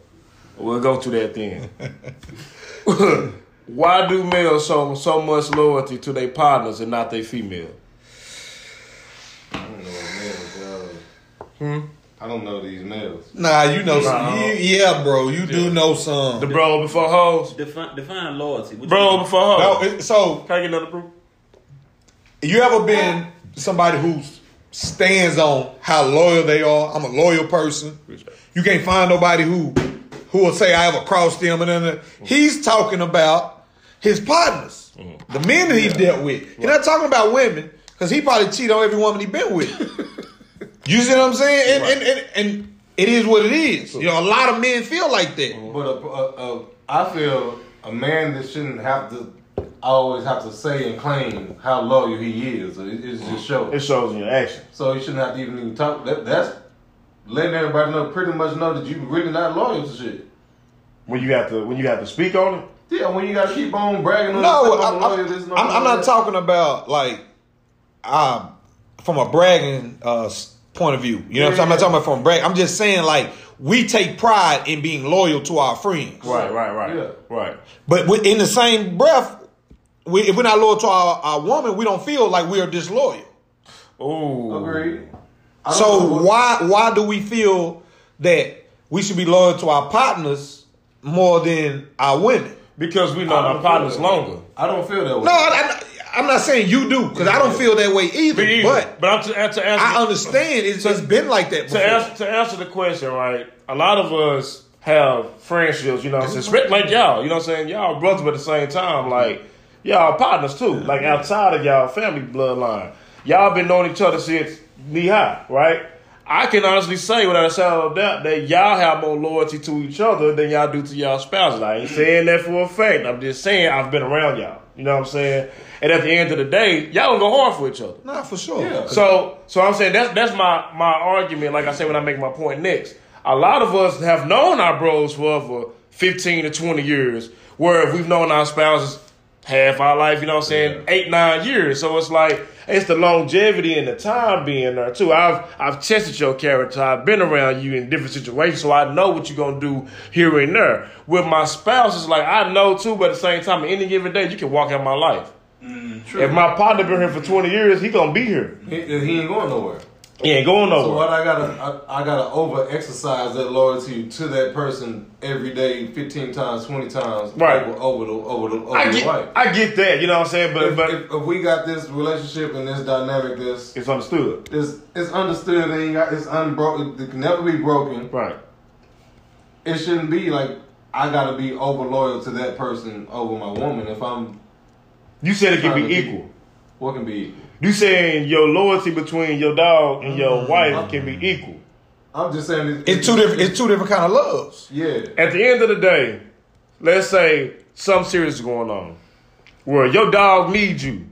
We'll go to that then. Why do males show so much loyalty to their partners and not their female? I don't know what males. Hmm? I don't know these males. Nah, you know some. You- yeah, bro, you do know some. The bro before hoes? Define, define loyalty. What Bro mean? before No, hoes. it- so Can I get another proof? you ever been somebody who stands on how loyal they are? I'm a loyal person. You can't find nobody who who will say I ever crossed them and then he's talking about his partners, the men that he's dealt with. He's not talking about women because he probably cheat on every woman he been with. you see what I'm saying? And, and, and and it is what it is. You know, a lot of men feel like that. Mm-hmm. But a, a, a, I feel a man that shouldn't have to always have to say and claim how loyal he is. It, it's just mm-hmm. show. It shows in your action. So you shouldn't have to even, even talk. That, that's letting everybody know, pretty much know that you really not loyal to shit. When you have to when you have to speak on it. Yeah, when you gotta keep on bragging on No, yourself, I'm, I'm I'm, loyal, I'm, I'm not talking about like um, from a bragging uh, point of view. You know what I'm saying? I'm not talking about from brag. I'm just saying like we take pride in being loyal to our friends. Right, right, right. Yeah. Right. But in the same breath, we, if we're not loyal to our, our woman, we don't feel like we are disloyal. Ooh. Agreed. I don't So why why do we feel that we should be loyal to our partners more than our women? Because we know our partners feel that way. longer. I don't feel that way. No, I, I, I'm not saying you do because I don't feel that way either. Either. But but I'm to, to answer I understand it's, it's been like that before. to answer, to answer the question, right? A lot of us have friendships, you know what I'm saying? Like y'all, you know what I'm saying? Y'all brothers, but at the same time, like, y'all partners too. Like, outside of y'all family bloodline. Y'all been knowing each other since knee high, right? I can honestly say without a shadow of doubt that y'all have more loyalty to each other than y'all do to y'all spouses. I ain't saying that for a fact. I'm just saying I've been around y'all. You know what I'm saying? And at the end of the day, y'all gonna go hard for each other. Nah, for sure. Yeah. So, so I'm saying that's that's my my argument. Like I said when I make my point next, a lot of us have known our bros for over 15 to 20 years, where we've known our spouses half our life. You know what I'm saying? Eight nine years. So it's like it's the longevity and the time being there too. I've I've tested your character. I've been around you in different situations, so I know what you're gonna do here and there. With my spouse, it's like I know too, but at the same time, any given day, you can walk out my life. Mm, if my partner been here for 20 years, he gonna be here. He, he ain't going nowhere. He ain't going So nowhere. what I gotta I, I gotta over exercise that loyalty to that person every day, fifteen times, twenty times, Right. over, over the over the over I the get, wife. I get that, you know what I'm saying, but If, but if, if we got this relationship and this dynamic, this it's understood, this it's understood. It ain't got it's unbroken. It can never be broken. right? It shouldn't be like I gotta be over loyal to that person over my woman. If I'm You said it can be equal. what can be equal. You saying your loyalty between your dog and your mm-hmm. wife can be equal. I'm just saying it, It's two different. It's two different kind of loves. Yeah. At the end of the day, let's say something serious is going on, where your dog needs you,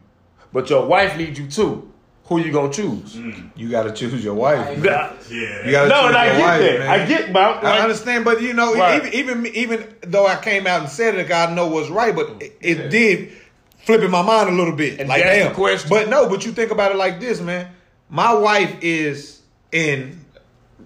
but your wife needs you too. Who you gonna choose? Mm. You got to choose your wife. Nah, Yeah. You got to No, choose and I your get wife, that. man. I get about I understand, but you know, Right. even even even though I came out and said it, I know what's right, but it, it did flip in my mind a little bit. And like, damn. question. But no, but you think about it like this, man. My wife is in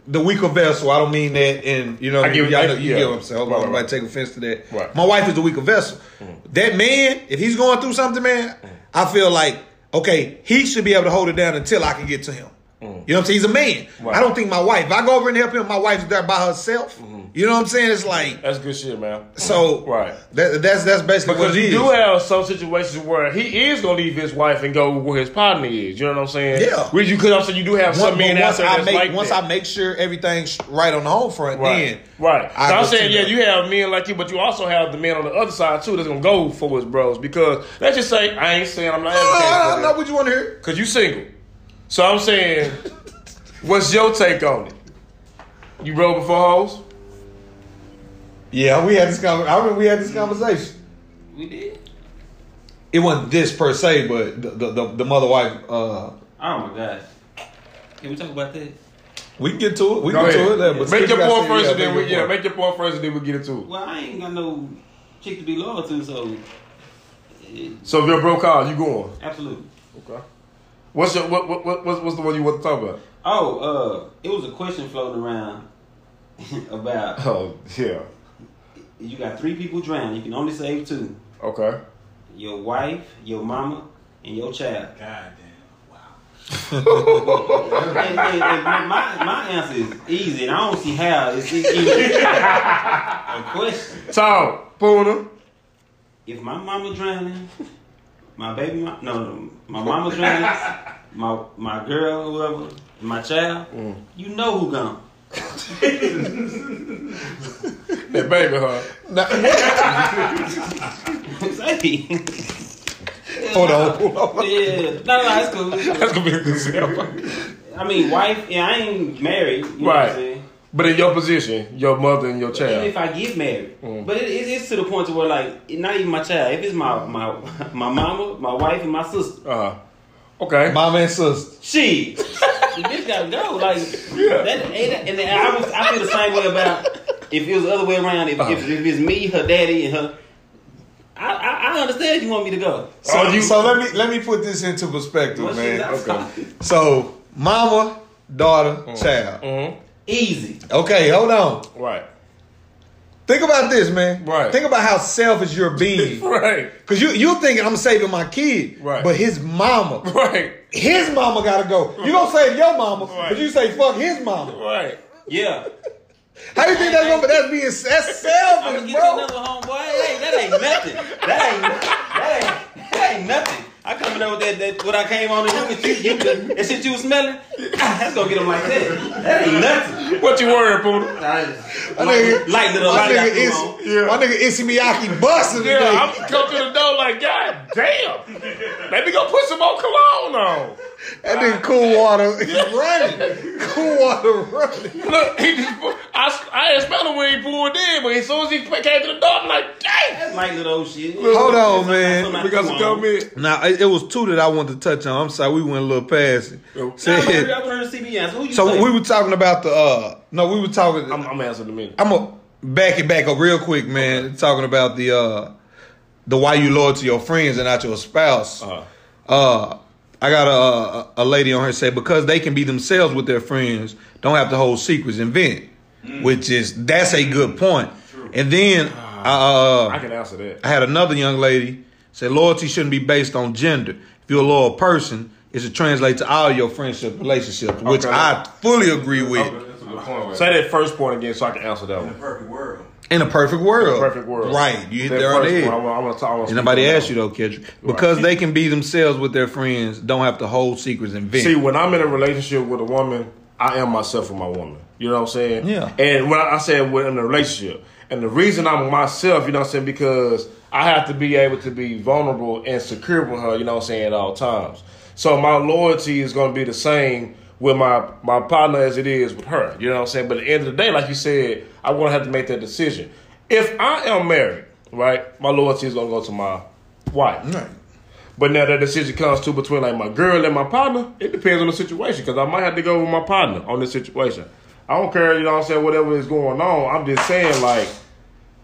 the weaker vessel. I don't mean that in you know. I get- y'all know- you yeah. get what I'm saying. Right, on, right, nobody right. take offense to that. Right. My wife is the weaker vessel. Mm. That man, if he's going through something, man, I feel like okay, he should be able to hold it down until I can get to him. Mm-hmm. You know what I'm saying? He's a man. Right. I don't think my wife. If I go over and help him, my wife's there by herself. Mm-hmm. You know what I'm saying? It's like that's good shit, man. so. Right. That, that's that's basically Because what it you is. do have some situations where he is gonna leave his wife and go where his partner is. You know what I'm saying? Yeah. Where you could also you do have some men out once there I that's make like once that. I make sure everything's right on the home front, Right. then Right. I so I'm saying, yeah, that. you have men like you, but you also have the men on the other side too that's gonna go for his bros because let's just say I ain't saying I'm not Oh, I advocating don't know for what you want to hear. because you single. So I'm saying, what's your take on it? You roll before hoes? Yeah, we had this. Con- I remember we had this conversation. We did. It wasn't this per se, but the the, the, the mother wife. Uh, Oh my gosh. Can we talk about that? we can get to it. We Go can get ahead. to it. There, but make your got point said, first, yeah, and then we make yeah, your make your point first, and then we get into it. Well, I ain't got no chick to be loyal to, so So if you're broke out, you going? absolutely. Okay. What's your what what what what's, what's the one you want to talk about? Oh, uh, it was a question floating around about Oh yeah. you got three people drowned. You can only save two: Okay. your wife, your mama, and your child. God damn. Wow. and, and- and my my answer is easy, and I don't see how it's even a question. Talk, Puna. If my mama drowning, my baby, no, no, my mama's drowning, my my girl, whoever, my child, mm. you know who gone. That baby, huh? Say. Hold on. Hold on. Yeah, no, no, it's cool. That's gonna be a good example. I mean, wife. Yeah, I ain't married. You know what Right. I'm saying? But in your position, your mother and your child. Even child. if I get married, Mm. but it, it, it's to the point to where like not even my child. If it's my my my mama, my wife, and my sister, Uh huh. Okay. Mama and sister. she, the bitch gotta go. Like that, and, and I was I feel the same way about if it was the other way around. If, Uh-huh. if, if it's me, her daddy, and her. I, I, I understand you want me to go. So, Oh, you- so let me let me put this into perspective, What man. okay. So mama, daughter, child. Mm-hmm. Easy. Okay, hold on. Right. Think about this, man. Right. Think about how selfish you're being. Right. Cause you you thinking I'm saving my kid, Right. But his mama, Right. his mama gotta go. You gonna save your mama, Right. but you say fuck his mama. Right. Yeah. How do you think that's gonna? That's being that's I'm selfish, get bro. another homeboy. That ain't, that ain't nothing. That ain't that ain't that ain't nothing. I coming up with that, that what I came on to do with you, you the, that shit you was smelling. ah, That's gonna get them like that. That ain't nothing. What you worried, Puna? I just- My nigga, light little my light I nigga, threw is, on. my nigga Issey Miyake busting Yeah, today. I'm come to the door like, God damn. Let me go put some more cologne on. That nigga cool water is running. Cool water running. Look, he just I, I didn't smell him when he pulled in, but as soon as he came to the door, I'm like, damn. That's light little old shit. Hold on, man. something I We got threw some on. comment. Now it, it was two that I wanted to touch on. I'm sorry, we went a little past it. Yo. Nah, I Said- wanna- I wanna see the answer. Who you so say? we were talking about the. uh No, we were talking. I'm, I'm, I'm answering in a minute. gonna back it back up real quick, man. Talking about the uh the why you loyal to your friends and not your spouse. Uh-huh. Uh, I got a, a a lady on here say because they can be themselves with their friends, don't have to hold secrets and vent, which is that's a good point. And then uh, I can answer that. I had another young lady say loyalty shouldn't be based on gender. If you're a loyal person, it should translate to all your friendship relationships, which Okay. I fully agree with. That's a good point. Right Say that first point again so I can answer that In a one. perfect world. In a perfect world. Perfect world. Right. You hit That there the first head. I want, to talk. I want And nobody asked you though, Kendrick. Because they can be themselves with their friends, don't have to hold secrets and vent. See, when I'm in a relationship with a woman, I am myself with my woman. You know what I'm saying? Yeah. And when I I said we're in a relationship, and the reason I'm myself, you know what I'm saying, because I have to be able to be vulnerable and secure with her, you know what I'm saying, at all times. So my loyalty is going to be the same with my my partner as it is with her. You know what I'm saying? But at the end of the day, like you said, I'm going to have to make that decision. If I am married, right, my loyalty is going to go to my wife. Right. But now that decision comes to between like my girl and my partner, it depends on the situation because I might have to go with my partner on this situation. I don't care, you know what I'm saying, whatever is going on. I'm just saying like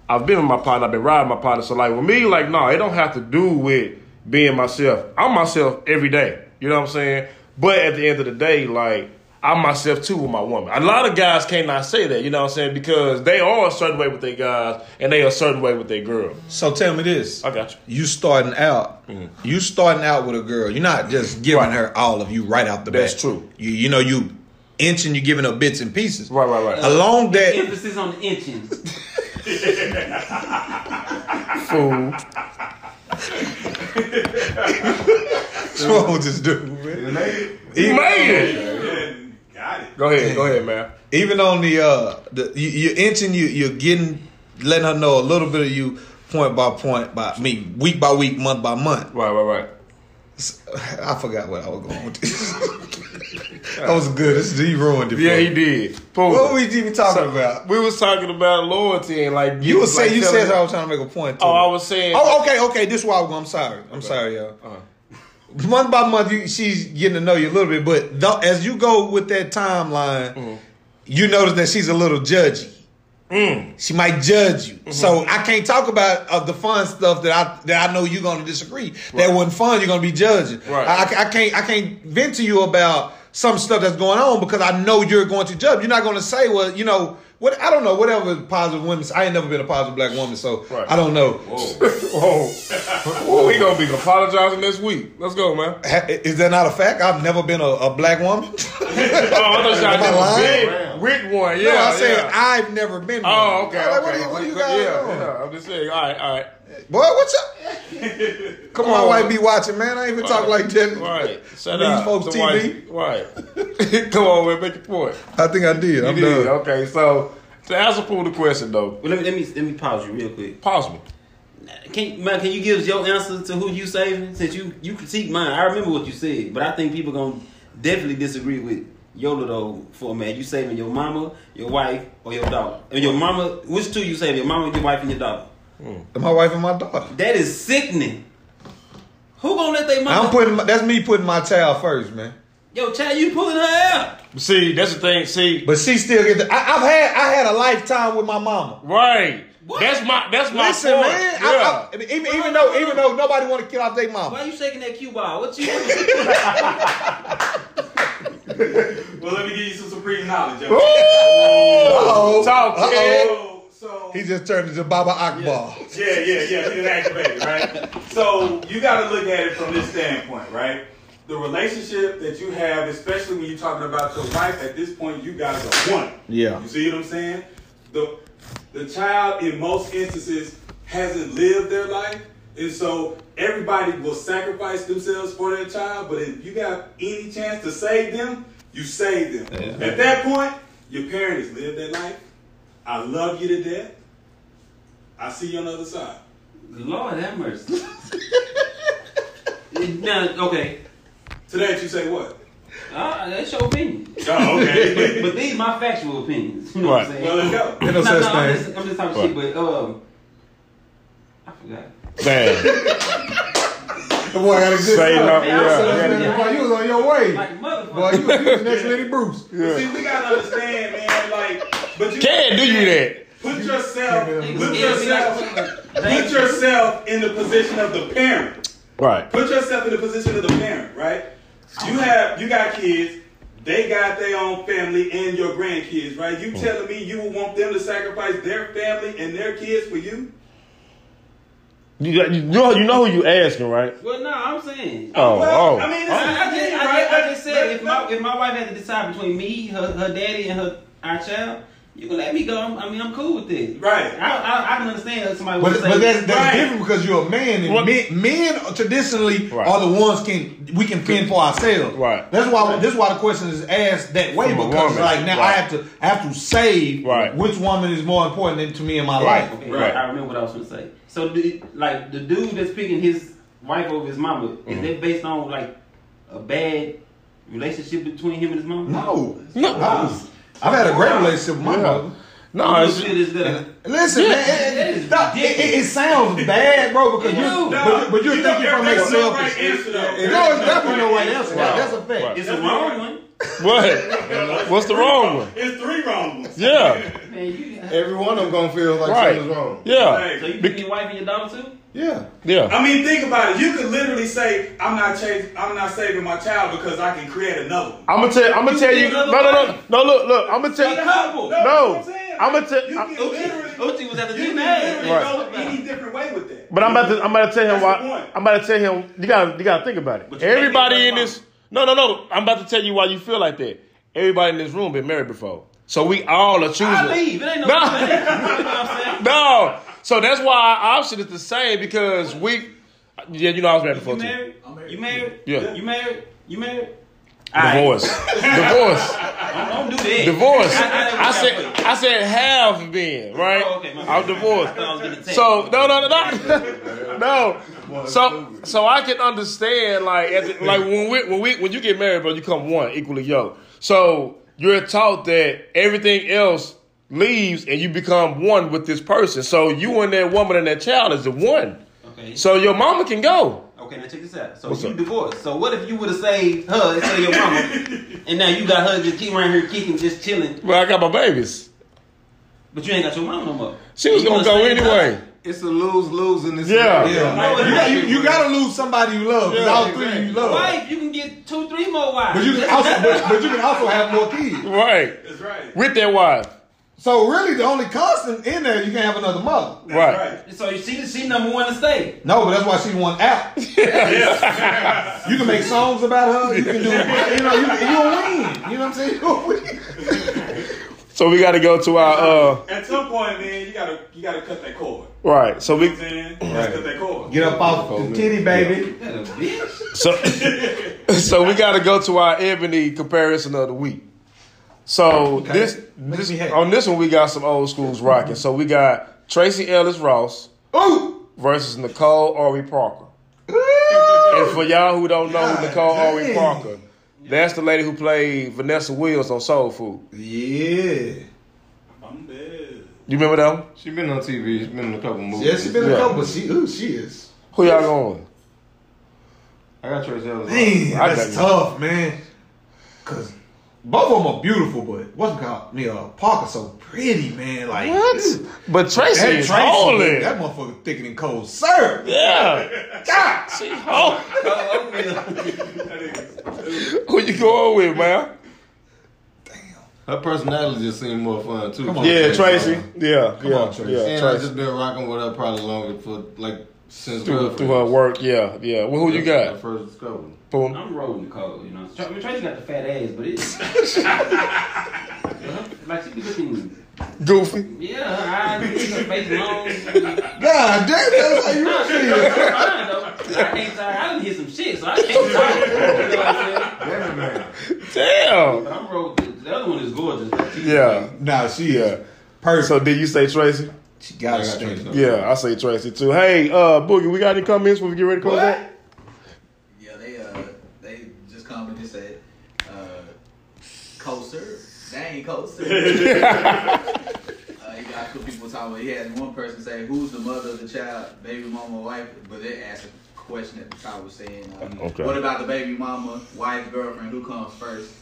I've been with my partner, I've been riding my partner. So like with me, like no, it don't have to do with being myself. I'm myself every day. You know what I'm saying? But at the end of the day, like I'm myself too with my woman. A lot of guys cannot say that, you know what I'm saying? Because they are a certain way with their guys and they are a certain way with their girl. So tell me this. I got you. You starting out, mm-hmm. you starting out with a girl. You're not just giving Right. her all of you right out the That's bat. true. You you know you inching, you giving her bits and pieces. Right, right, right. Along that, Emphasis on the inching. Fool. What's wrong with this dude, man? You made it. Got it. Go ahead, go ahead, man. Even on the uh, the you, you're inching, you you're getting, letting her know a little bit of you, point by point, by me, week by week, month by month. Right, right, right. I forgot what I was going with. This. that was good. This he ruined it. Yeah, he did. Boom. What were we even talking So, about? We was talking about loyalty and like You like saying you said I was trying to make a point. To Oh. I was saying. Oh, okay, okay. This is why I'm, I'm sorry. I'm sorry, y'all. Uh-huh. Month by month, you, she's getting to know you a little bit, but as you go with that timeline, Mm-hmm. you notice that she's a little judgy. Mm. She might judge you, Mm-hmm. so I can't talk about of the fun stuff that I that I know you're going to disagree. That wasn't fun. You're going to be judging. Right. I, I can't I can't vent to you about some stuff that's going on because I know you're going to judge. You're not going to say, well, you know. What, I don't know, whatever positive women. I ain't never been a positive black woman, so Right. I don't know. Whoa. Whoa, we gonna be apologizing this week. Let's go, man. Is that not a fact? I've never been a, a black woman. Oh, I thought y'all Am I never lying? been with one. Yeah, no, I said yeah. I've never been. Oh, one. Oh, okay, like, okay. What, do you, what do you got yeah, yeah. I'm just saying. All right, all right. Boy, what's up? Come on, white be watching, man. I ain't even talk like that. Right. Shut These up. folks The TV. white- Right. Come on, man. Make your point. I think I did. I'm You did. done. Okay, so to answer Paul the question though, Well, let me let me let me pause you real quick. possible. Can man, can you give us your answer to who you saving? Since you you critique mine, I remember what you said, but I think people gonna definitely disagree with Yola though. For man, you saving your mama, your wife, or your daughter? And your mama, which two you saving? Your mama, your wife, and your daughter? My wife and my daughter. That is sickening. Who gonna let they mama? I'm putting. My, that's me putting my child first, man. Yo, child, you pulling her out. See, that's the thing. See, But she still get. The, I, I've had. I had a lifetime with my mama. right. What? That's my. That's my Listen, point. man. Yeah. I, I, even even though even though nobody want to kill off their mama. Why you shaking that cue ball? What you? Well, let me give you some supreme knowledge. yo. Uh-oh. Talk, Uh-oh. Kid. So, so He just turned into Baba Akbar. Yeah, yeah, yeah. He didn't activate it, right? So you got to look at it from this standpoint, right? The relationship that you have, especially when you're talking about your wife, at this point, you guys are one. Yeah. You see what I'm saying? The the child, in most instances, hasn't lived their life, and so everybody will sacrifice themselves for their child. But if you got any chance to save them, you save them. At that point, your parent has lived their life. I love you to death. I see you on the other side. Lord have mercy. now, okay, To that you say what? uh, that's your opinion. Oh, okay. But these my factual opinions. You know what I'm saying? well, let's go. Ain't no No, no, I'm just, I'm just talking shit, but um, I forgot. Man. The boy got a good Say start. no. Man, Yeah. so- yeah. Boy, you was on your way. Like motherfucker. Boy, you, you was the next Lenny Bruce. See, we gotta understand, man. Like, but you Can't do you that. Put yourself, put yourself, put yourself in the position of the parent. Right. Put yourself in the position of the parent, right? You have, you got kids. They got their own family and your grandkids, right? You hmm. telling me you would want them to sacrifice their family and their kids for you? You, you know you know who you asking, right? Well, no, I'm saying. Oh, Well, oh. I mean, it's I, the I, just, thing, I, right? just, I just said if my if my wife had to decide between me, her her daddy, and her our child, you can let me go. I'm- I mean, I'm cool with this. Right. I I, I can understand if somebody But, would say. but that's, that's Right. different because you're a man, and What- men, men traditionally Right. are the ones can we can fend for ourselves. Right. That's why this is why the question is asked that way From because like now I have to I have to save Right. which woman is more important than to me in my Right. life. Okay, Right. I remember what I was going to say. So, do, like the dude that's picking his wife over his mama, Mm-hmm. is that based on like a bad relationship between him and his mama? No, No. I was- I've had a great relationship with my Yeah. mother. No, You it's, feel this good? Listen, Yeah. man, it, That it, is stop. It, it, it sounds bad, bro, because It you, do. but, but you're You thinking from a there's no right selfish. answer, though. No, it's definitely no right answer. Right. That's a fact. It's a wrong one. What? What's the wrong one? It's three wrong ones. Yeah. Man, you. Every one of them gonna feel like Right. something's wrong. Yeah. So you picking your wife and your daughter too? Yeah. Yeah. I mean, think about it. You could literally say, "I'm not chasing, I'm not saving my child because I can create another one." I'm gonna tell. I'm gonna You tell you. No, no, no, no. Look, look. I'm gonna Be tell. humble. that's No. what I'm saying. I'ma tell- You I'm- can literally, Uchi was at the you team. can literally Right. go any different way with that. But I'm about to. I'm about to tell him That's the why. point. I'm about to tell him. You gotta. You gotta think about it. But you can't Everybody be in like this. No, no, no. I'm about to tell you why you feel like that. Everybody in this room been married before, so we all are choosing. I leave. It ain't no. No. You know what I'm saying? No. So that's why our option is the same because we. Yeah, you know I was married before You too. married? You married? Yeah. You married? You married? Divorce. Divorce. Don't, don't do that. Divorce. I, I, I said I said have been, right? Oh, okay. I'm divorced. I thought I was gonna take So no no no no no. So so I can understand like at the, like when we when we when you get married, bro, you come one equally yoked. So you're taught that everything else leaves and you become one with this person. So you and that woman and that child is the one. Okay. So your mama can go. Okay, now check this out. So What's you up? divorced. So what if you would have saved her instead of your mama, and now you got her just keep around here kicking, just chilling, Well, I got my babies. but you ain't got your mama no more. She was You gonna go save her? anyway. It's a lose lose in this. Yeah. Yeah, No, you, it's you, not. you gotta lose somebody you love. 'cause Yeah, all three you love. Wife, you can get two, three more wives. But you can also, but, but you can also have more kids. Right. That's right. With that wife. So really, the only constant in there, you can't have another mother. That's Right. right. so you see, she number one to stay. No, but that's why she won out. you can make songs about her. You can do, you know, you you'll win. You know what I'm saying? You'll win. So we gotta go to our uh At some point, man, you gotta you gotta cut that cord. right. So You know we what I'm saying? You gotta cut that cord. Get up off the titty, baby. That a bitch. So, so we got to go to our ebony comparison of the week. So Okay. this, this on this one we got some old schools rocking. So we got Tracee Ellis Ross Ooh. versus Nicole Ari Parker. Ooh. And for y'all who don't know God who Nicole Ari. Parker, that's the lady who played Vanessa Williams on Soul Food. Yeah. I'm dead. You remember that one? She been on TV. She been in a couple movies. Yeah, she been in Yeah. a couple, but she, ooh, she is. Who y'all going? I got Tracy Ellis. Man, I that's got tough, man. Cause both of them are beautiful, but what's it called? Me, uh, Parker so pretty, man. Like ooh. But Tracy That is Tracy, holy. that motherfucker thicker than cold syrup. Yeah. God. She holy. That is- Who you going with, man? Damn. Her personality just seemed more fun too. Come on, Yeah, Tracy. Tracy. Yeah, Come yeah, on, Tracy. yeah. And I just been rocking with her probably longer for like since through, girlfriend. through her work, yeah, yeah. Well, who you got? first discovery. Boom. I'm rolling Nicole, you know. Tra- I mean, Tracy got the fat ass, but it's like she be looking. Goofy. Yeah, her eyes, big, her face long. God damn, that's how you No, she feel. I can't tell. I done hit some shit, so I can't tell. You know what I'm saying? Damn man. Damn. But I'm rolling. The other one is gorgeous. though. She- Yeah. Nah, she Yeah. is perfect. So did you say Tracy? she got I a got. Tracy. Yeah, I say Tracy too. Hey, uh, Boogie, we got any comments when we get ready to close What? out? Yeah, they uh they just commented and said uh cold syrup. That ain't cold uh, you got two people talking about he had one person say who's the mother of the child, baby mama wife, but they asked a question at the top was saying uh, Okay. what about the baby mama, wife, girlfriend, who comes first?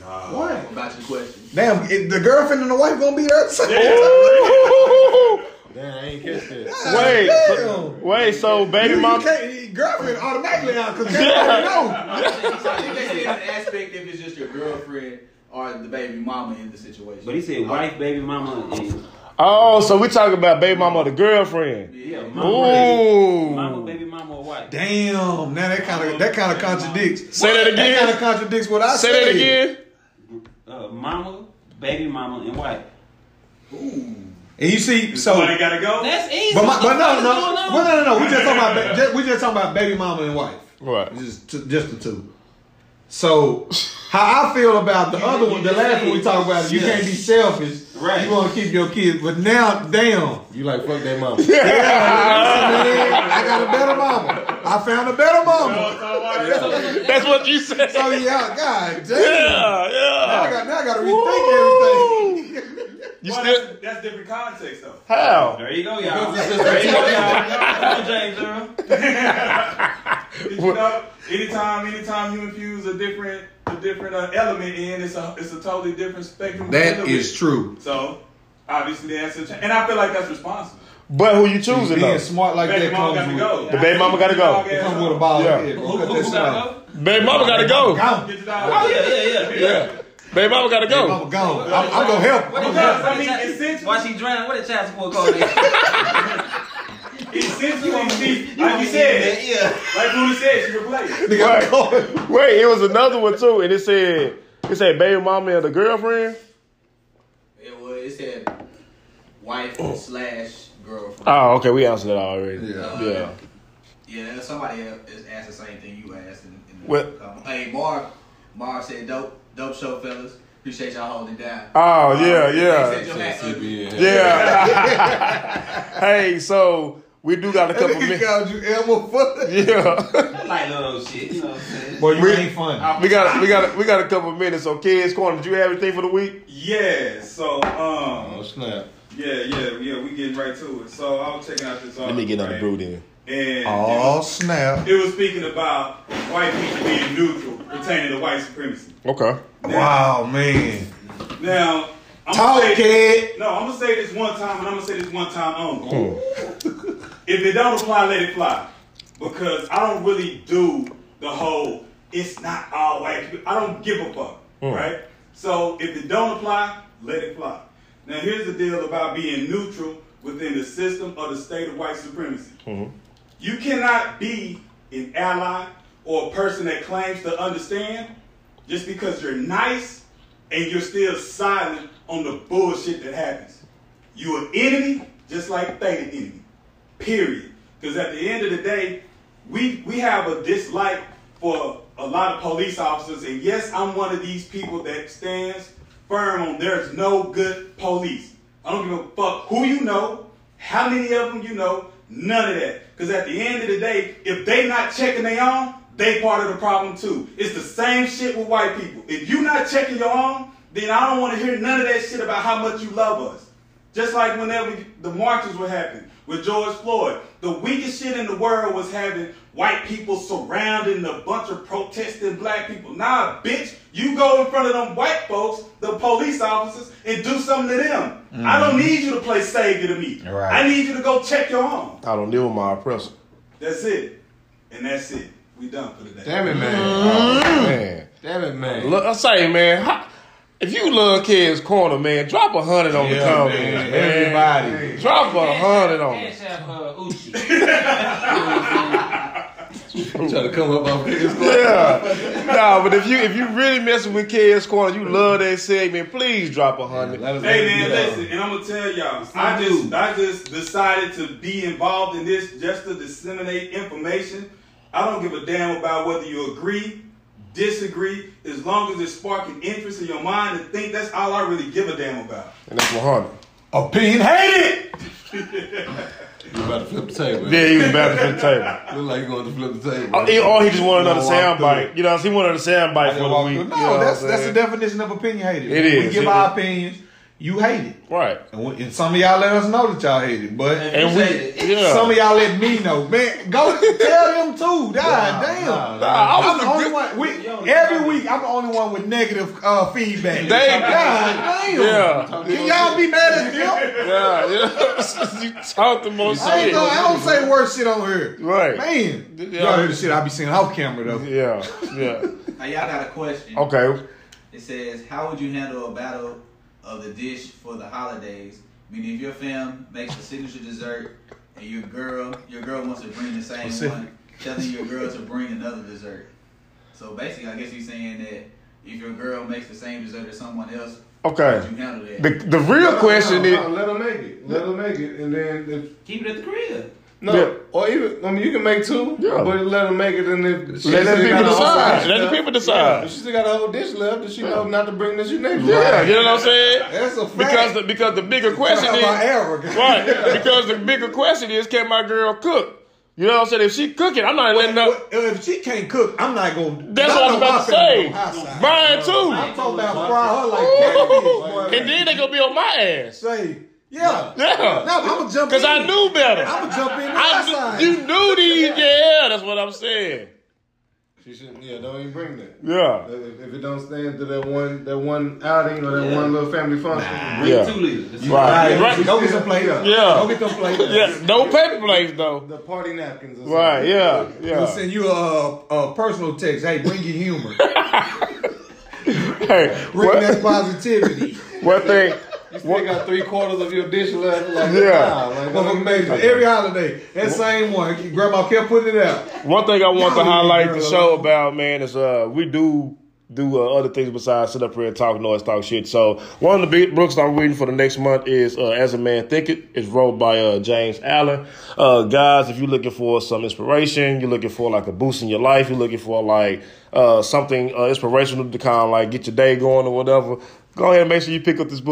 Nah. What? What about your question? Damn, it, the girlfriend and the wife gonna be there at the same time. Ooh. Damn, I ain't catch that. Wait, so, wait. So baby You mom. can't, girlfriend automatically out because they already know. I think they said an aspect if it's just your girlfriend or the baby mama in the situation. But he said wife, baby mama, and Oh, so we talking about baby mama or the girlfriend? yeah, mama, Ooh. baby, mama, baby mama, or wife. Damn, now that kind of that kind of contradicts. Say that again. That kind of contradicts what I Say said. Say that again. Uh, mama, baby mama, and wife. Ooh. And you see, so Somebody gotta go. That's easy. but, my, What but the no, no, well, no, no, no. We just talking about just, we just talking about baby mama and wife. Right. Just just the two. So how I feel about the You- other you one, the last one we said- talked about, you yeah. can't be selfish. Right. You want to keep your kids, but now, damn. You like fuck that mama. Yeah, man, I got a better mama. I found a better mama. That's what you said. So yeah, God damn. Yeah, Now I yeah. got now I got to rethink everything. You Well, still that's, that's different context though. how? There you go, y'all. Because it's just There you go, a y'all. James Earl. You know, anytime, anytime you infuse a different, a different uh, element in, it's a, it's a totally different spectrum. to That deal is with. true. So, obviously, the answer, cha- and I feel like that's responsible. But who you choosing though? Being though? smart like Baby that comes got to with, go. The baby mama gotta go. it comes with a ball Yeah. head. Who, who, who gotta go? Baby mama gotta go. Gone. Get the Oh dog. yeah, yeah, yeah. Yeah. Baby mama gotta Mama go. gone. I'm, I'm gonna help. What I'm gonna help. I mean, what did child- essentially- Why she drowned? What did child support call that? Essentially, see, like you said, yeah. like Rudy said, she replaced. Nigga, I'm. Wait, it was another one too, and it said it said baby mama and the girlfriend. It was. It said wife slash girlfriend. Oh, okay, we answered that already. Yeah. Uh, yeah. Yeah, somebody else asked the same thing you asked in, in the Well- comment. Hey, Mark, Mars said, "Dope, dope show, fellas. Appreciate y'all holding it down." Oh yeah, uh, They yeah, said your hat ugly. Yeah. hey, so we do got a couple He minutes. called you Elmer Fudd. Yeah, I like little shit. You know what I'm saying? Boy, you We- ain't funny. we got we got we got a couple minutes. So, kids, corner. Did you have anything for the week? Yeah, so um, Oh snap! yeah, yeah, yeah, we getting right to it. So I was checking out this article. Let me get another right? brew then. And Oh snap! it was speaking about white people being neutral, pertaining to white supremacy. Okay. Wow, man. Now, I'm Talk gonna say, it. no, I'm gonna say this one time, and I'm gonna say this one time only. If it don't apply, let it fly, because I don't really do the whole "it's not all white people." I don't give a fuck, hmm. right? So if it don't apply, let it fly. Now, here's the deal about being neutral within the system of the state of white supremacy. Mm-hmm. You cannot be an ally or a person that claims to understand just because you're nice and you're still silent on the bullshit that happens. You're an enemy just like they an enemy. Period. Because at the end of the day, we we have a dislike for a lot of police officers, and yes, I'm one of these people that stands firm on there's no good police. I don't give a fuck who you know, how many of them you know, none of that. Because at the end of the day, if they not checking their own, they part of the problem too. It's the same shit with white people. If you not checking your own, then I don't want to hear none of that shit about how much you love us. Just like whenever the marches were happening with George Floyd, the weakest shit in the world was having white people surrounding a bunch of protesting black people. Nah, bitch, you go in front of them white folks, the police officers, and do something to them. I don't mm-hmm. need you to play savior to me. Right. I need you to go check your own. I don't deal with my oppressor. That's it. And that's it. We done for the day. Damn it, man! Oh, man, Damn it, man! look, I say, man, how- if you love kids corner, man, drop a hundred on the Yeah, comments, man. man. Everybody. Drop a hundred on it. Cash App, uh, Uchi. I'm trying to come up on off this. Yeah. nah, but if you if you really messing with kids corner, you love that segment, please drop a hundred. Hey man, listen, and I'm gonna tell y'all, I just I just decided to be involved in this just to disseminate information. I don't give a damn about whether you agree, disagree, as long as it's sparking interest in your mind and think that's all I really give a damn about. And that's one hundred. Opinion hated. You about to flip the table? Yeah, he was about to flip the table. Look like you going to flip the table. Uh, he- Or he just wanted another Walk sound bite. You know, he wanted a sound bite for the week. through- You No, know that's that's the definition of opinion hated. It We is. give It our is. opinions. You hate it. Right. And, we- and some of y'all let us know that y'all hate it, but And we, yeah. some of y'all let me know. Man, go tell them too. God damn. nah, Nah, I I'm was the only one. We, every week, I'm the only one with negative uh, feedback. They- God damn. Yeah. Can y'all be mad at them? Yeah, yeah. you talk the most I, ain't shit. gonna, I don't say worse shit on here. Right. Man, Yeah. y'all hear the shit I be seeing off camera though. Yeah, yeah. Now y'all got a question. Okay. It says, "How would you handle a battle of the dish for the holidays? Meaning, if your fam makes a signature dessert and your girl, your girl wants to bring the same Specific. one, telling your girl to bring another dessert. So basically, I guess he's saying that if your girl makes the same dessert as someone else, Okay. you handle that? The the real question is let them make it. Let them make it, and then if Keep it at the crib. No, Yeah. or even I mean you can make two, Yeah. but let them make it, and if she let the still people got a whole decide. Let the left- people decide. If she still got a whole dish left, then she know not to bring this next Yeah, you know what I'm saying? That's a fact. Because the because the bigger question is about arrogance. right. Because the bigger question is, can my girl cook? You know what I'm saying? If she cooking, I'm not letting her. Well, If she can't cook, I'm not gonna. That's what I was about to say. Brian I'm too. talking about fry her like catfish, boy. And then they gonna be on my ass. say, yeah. Yeah. No, I'm gonna jump in. Because in. I knew better. I'm gonna jump in I outside. knew, you knew these. Yeah, that's what I'm saying. She shouldn't. yeah, don't even bring that. Yeah. If, if it don't stand to that one, that one outing or that Yeah. one little family function, Bring Yeah. two liters. Right. Right. Right. Go get some plates. Yeah. Go get some plates. Yeah. No paper plates though. the party napkins. Or Right. something. Yeah. We'll Yeah. send you a, a personal text. Hey, bring your humor. Hey. Bring What, that positivity. one thing. You still got three quarters of your dish left. Like, Yeah. like, Motherfucker don't made even it every holiday. That same one. Grandma kept putting it out. One thing I want to highlight the show about, man, is uh we do do uh, other things besides sit up here and talk noise, talk shit. So one of the big books I'm reading for the next month is uh, As a Man Thinketh. It's wrote by uh, James Allen. Uh, guys, if you're looking for some inspiration, you're looking for like a boost in your life, you're looking for like uh, something uh, inspirational to kind of like get your day going or whatever, go ahead and make sure you pick up this book.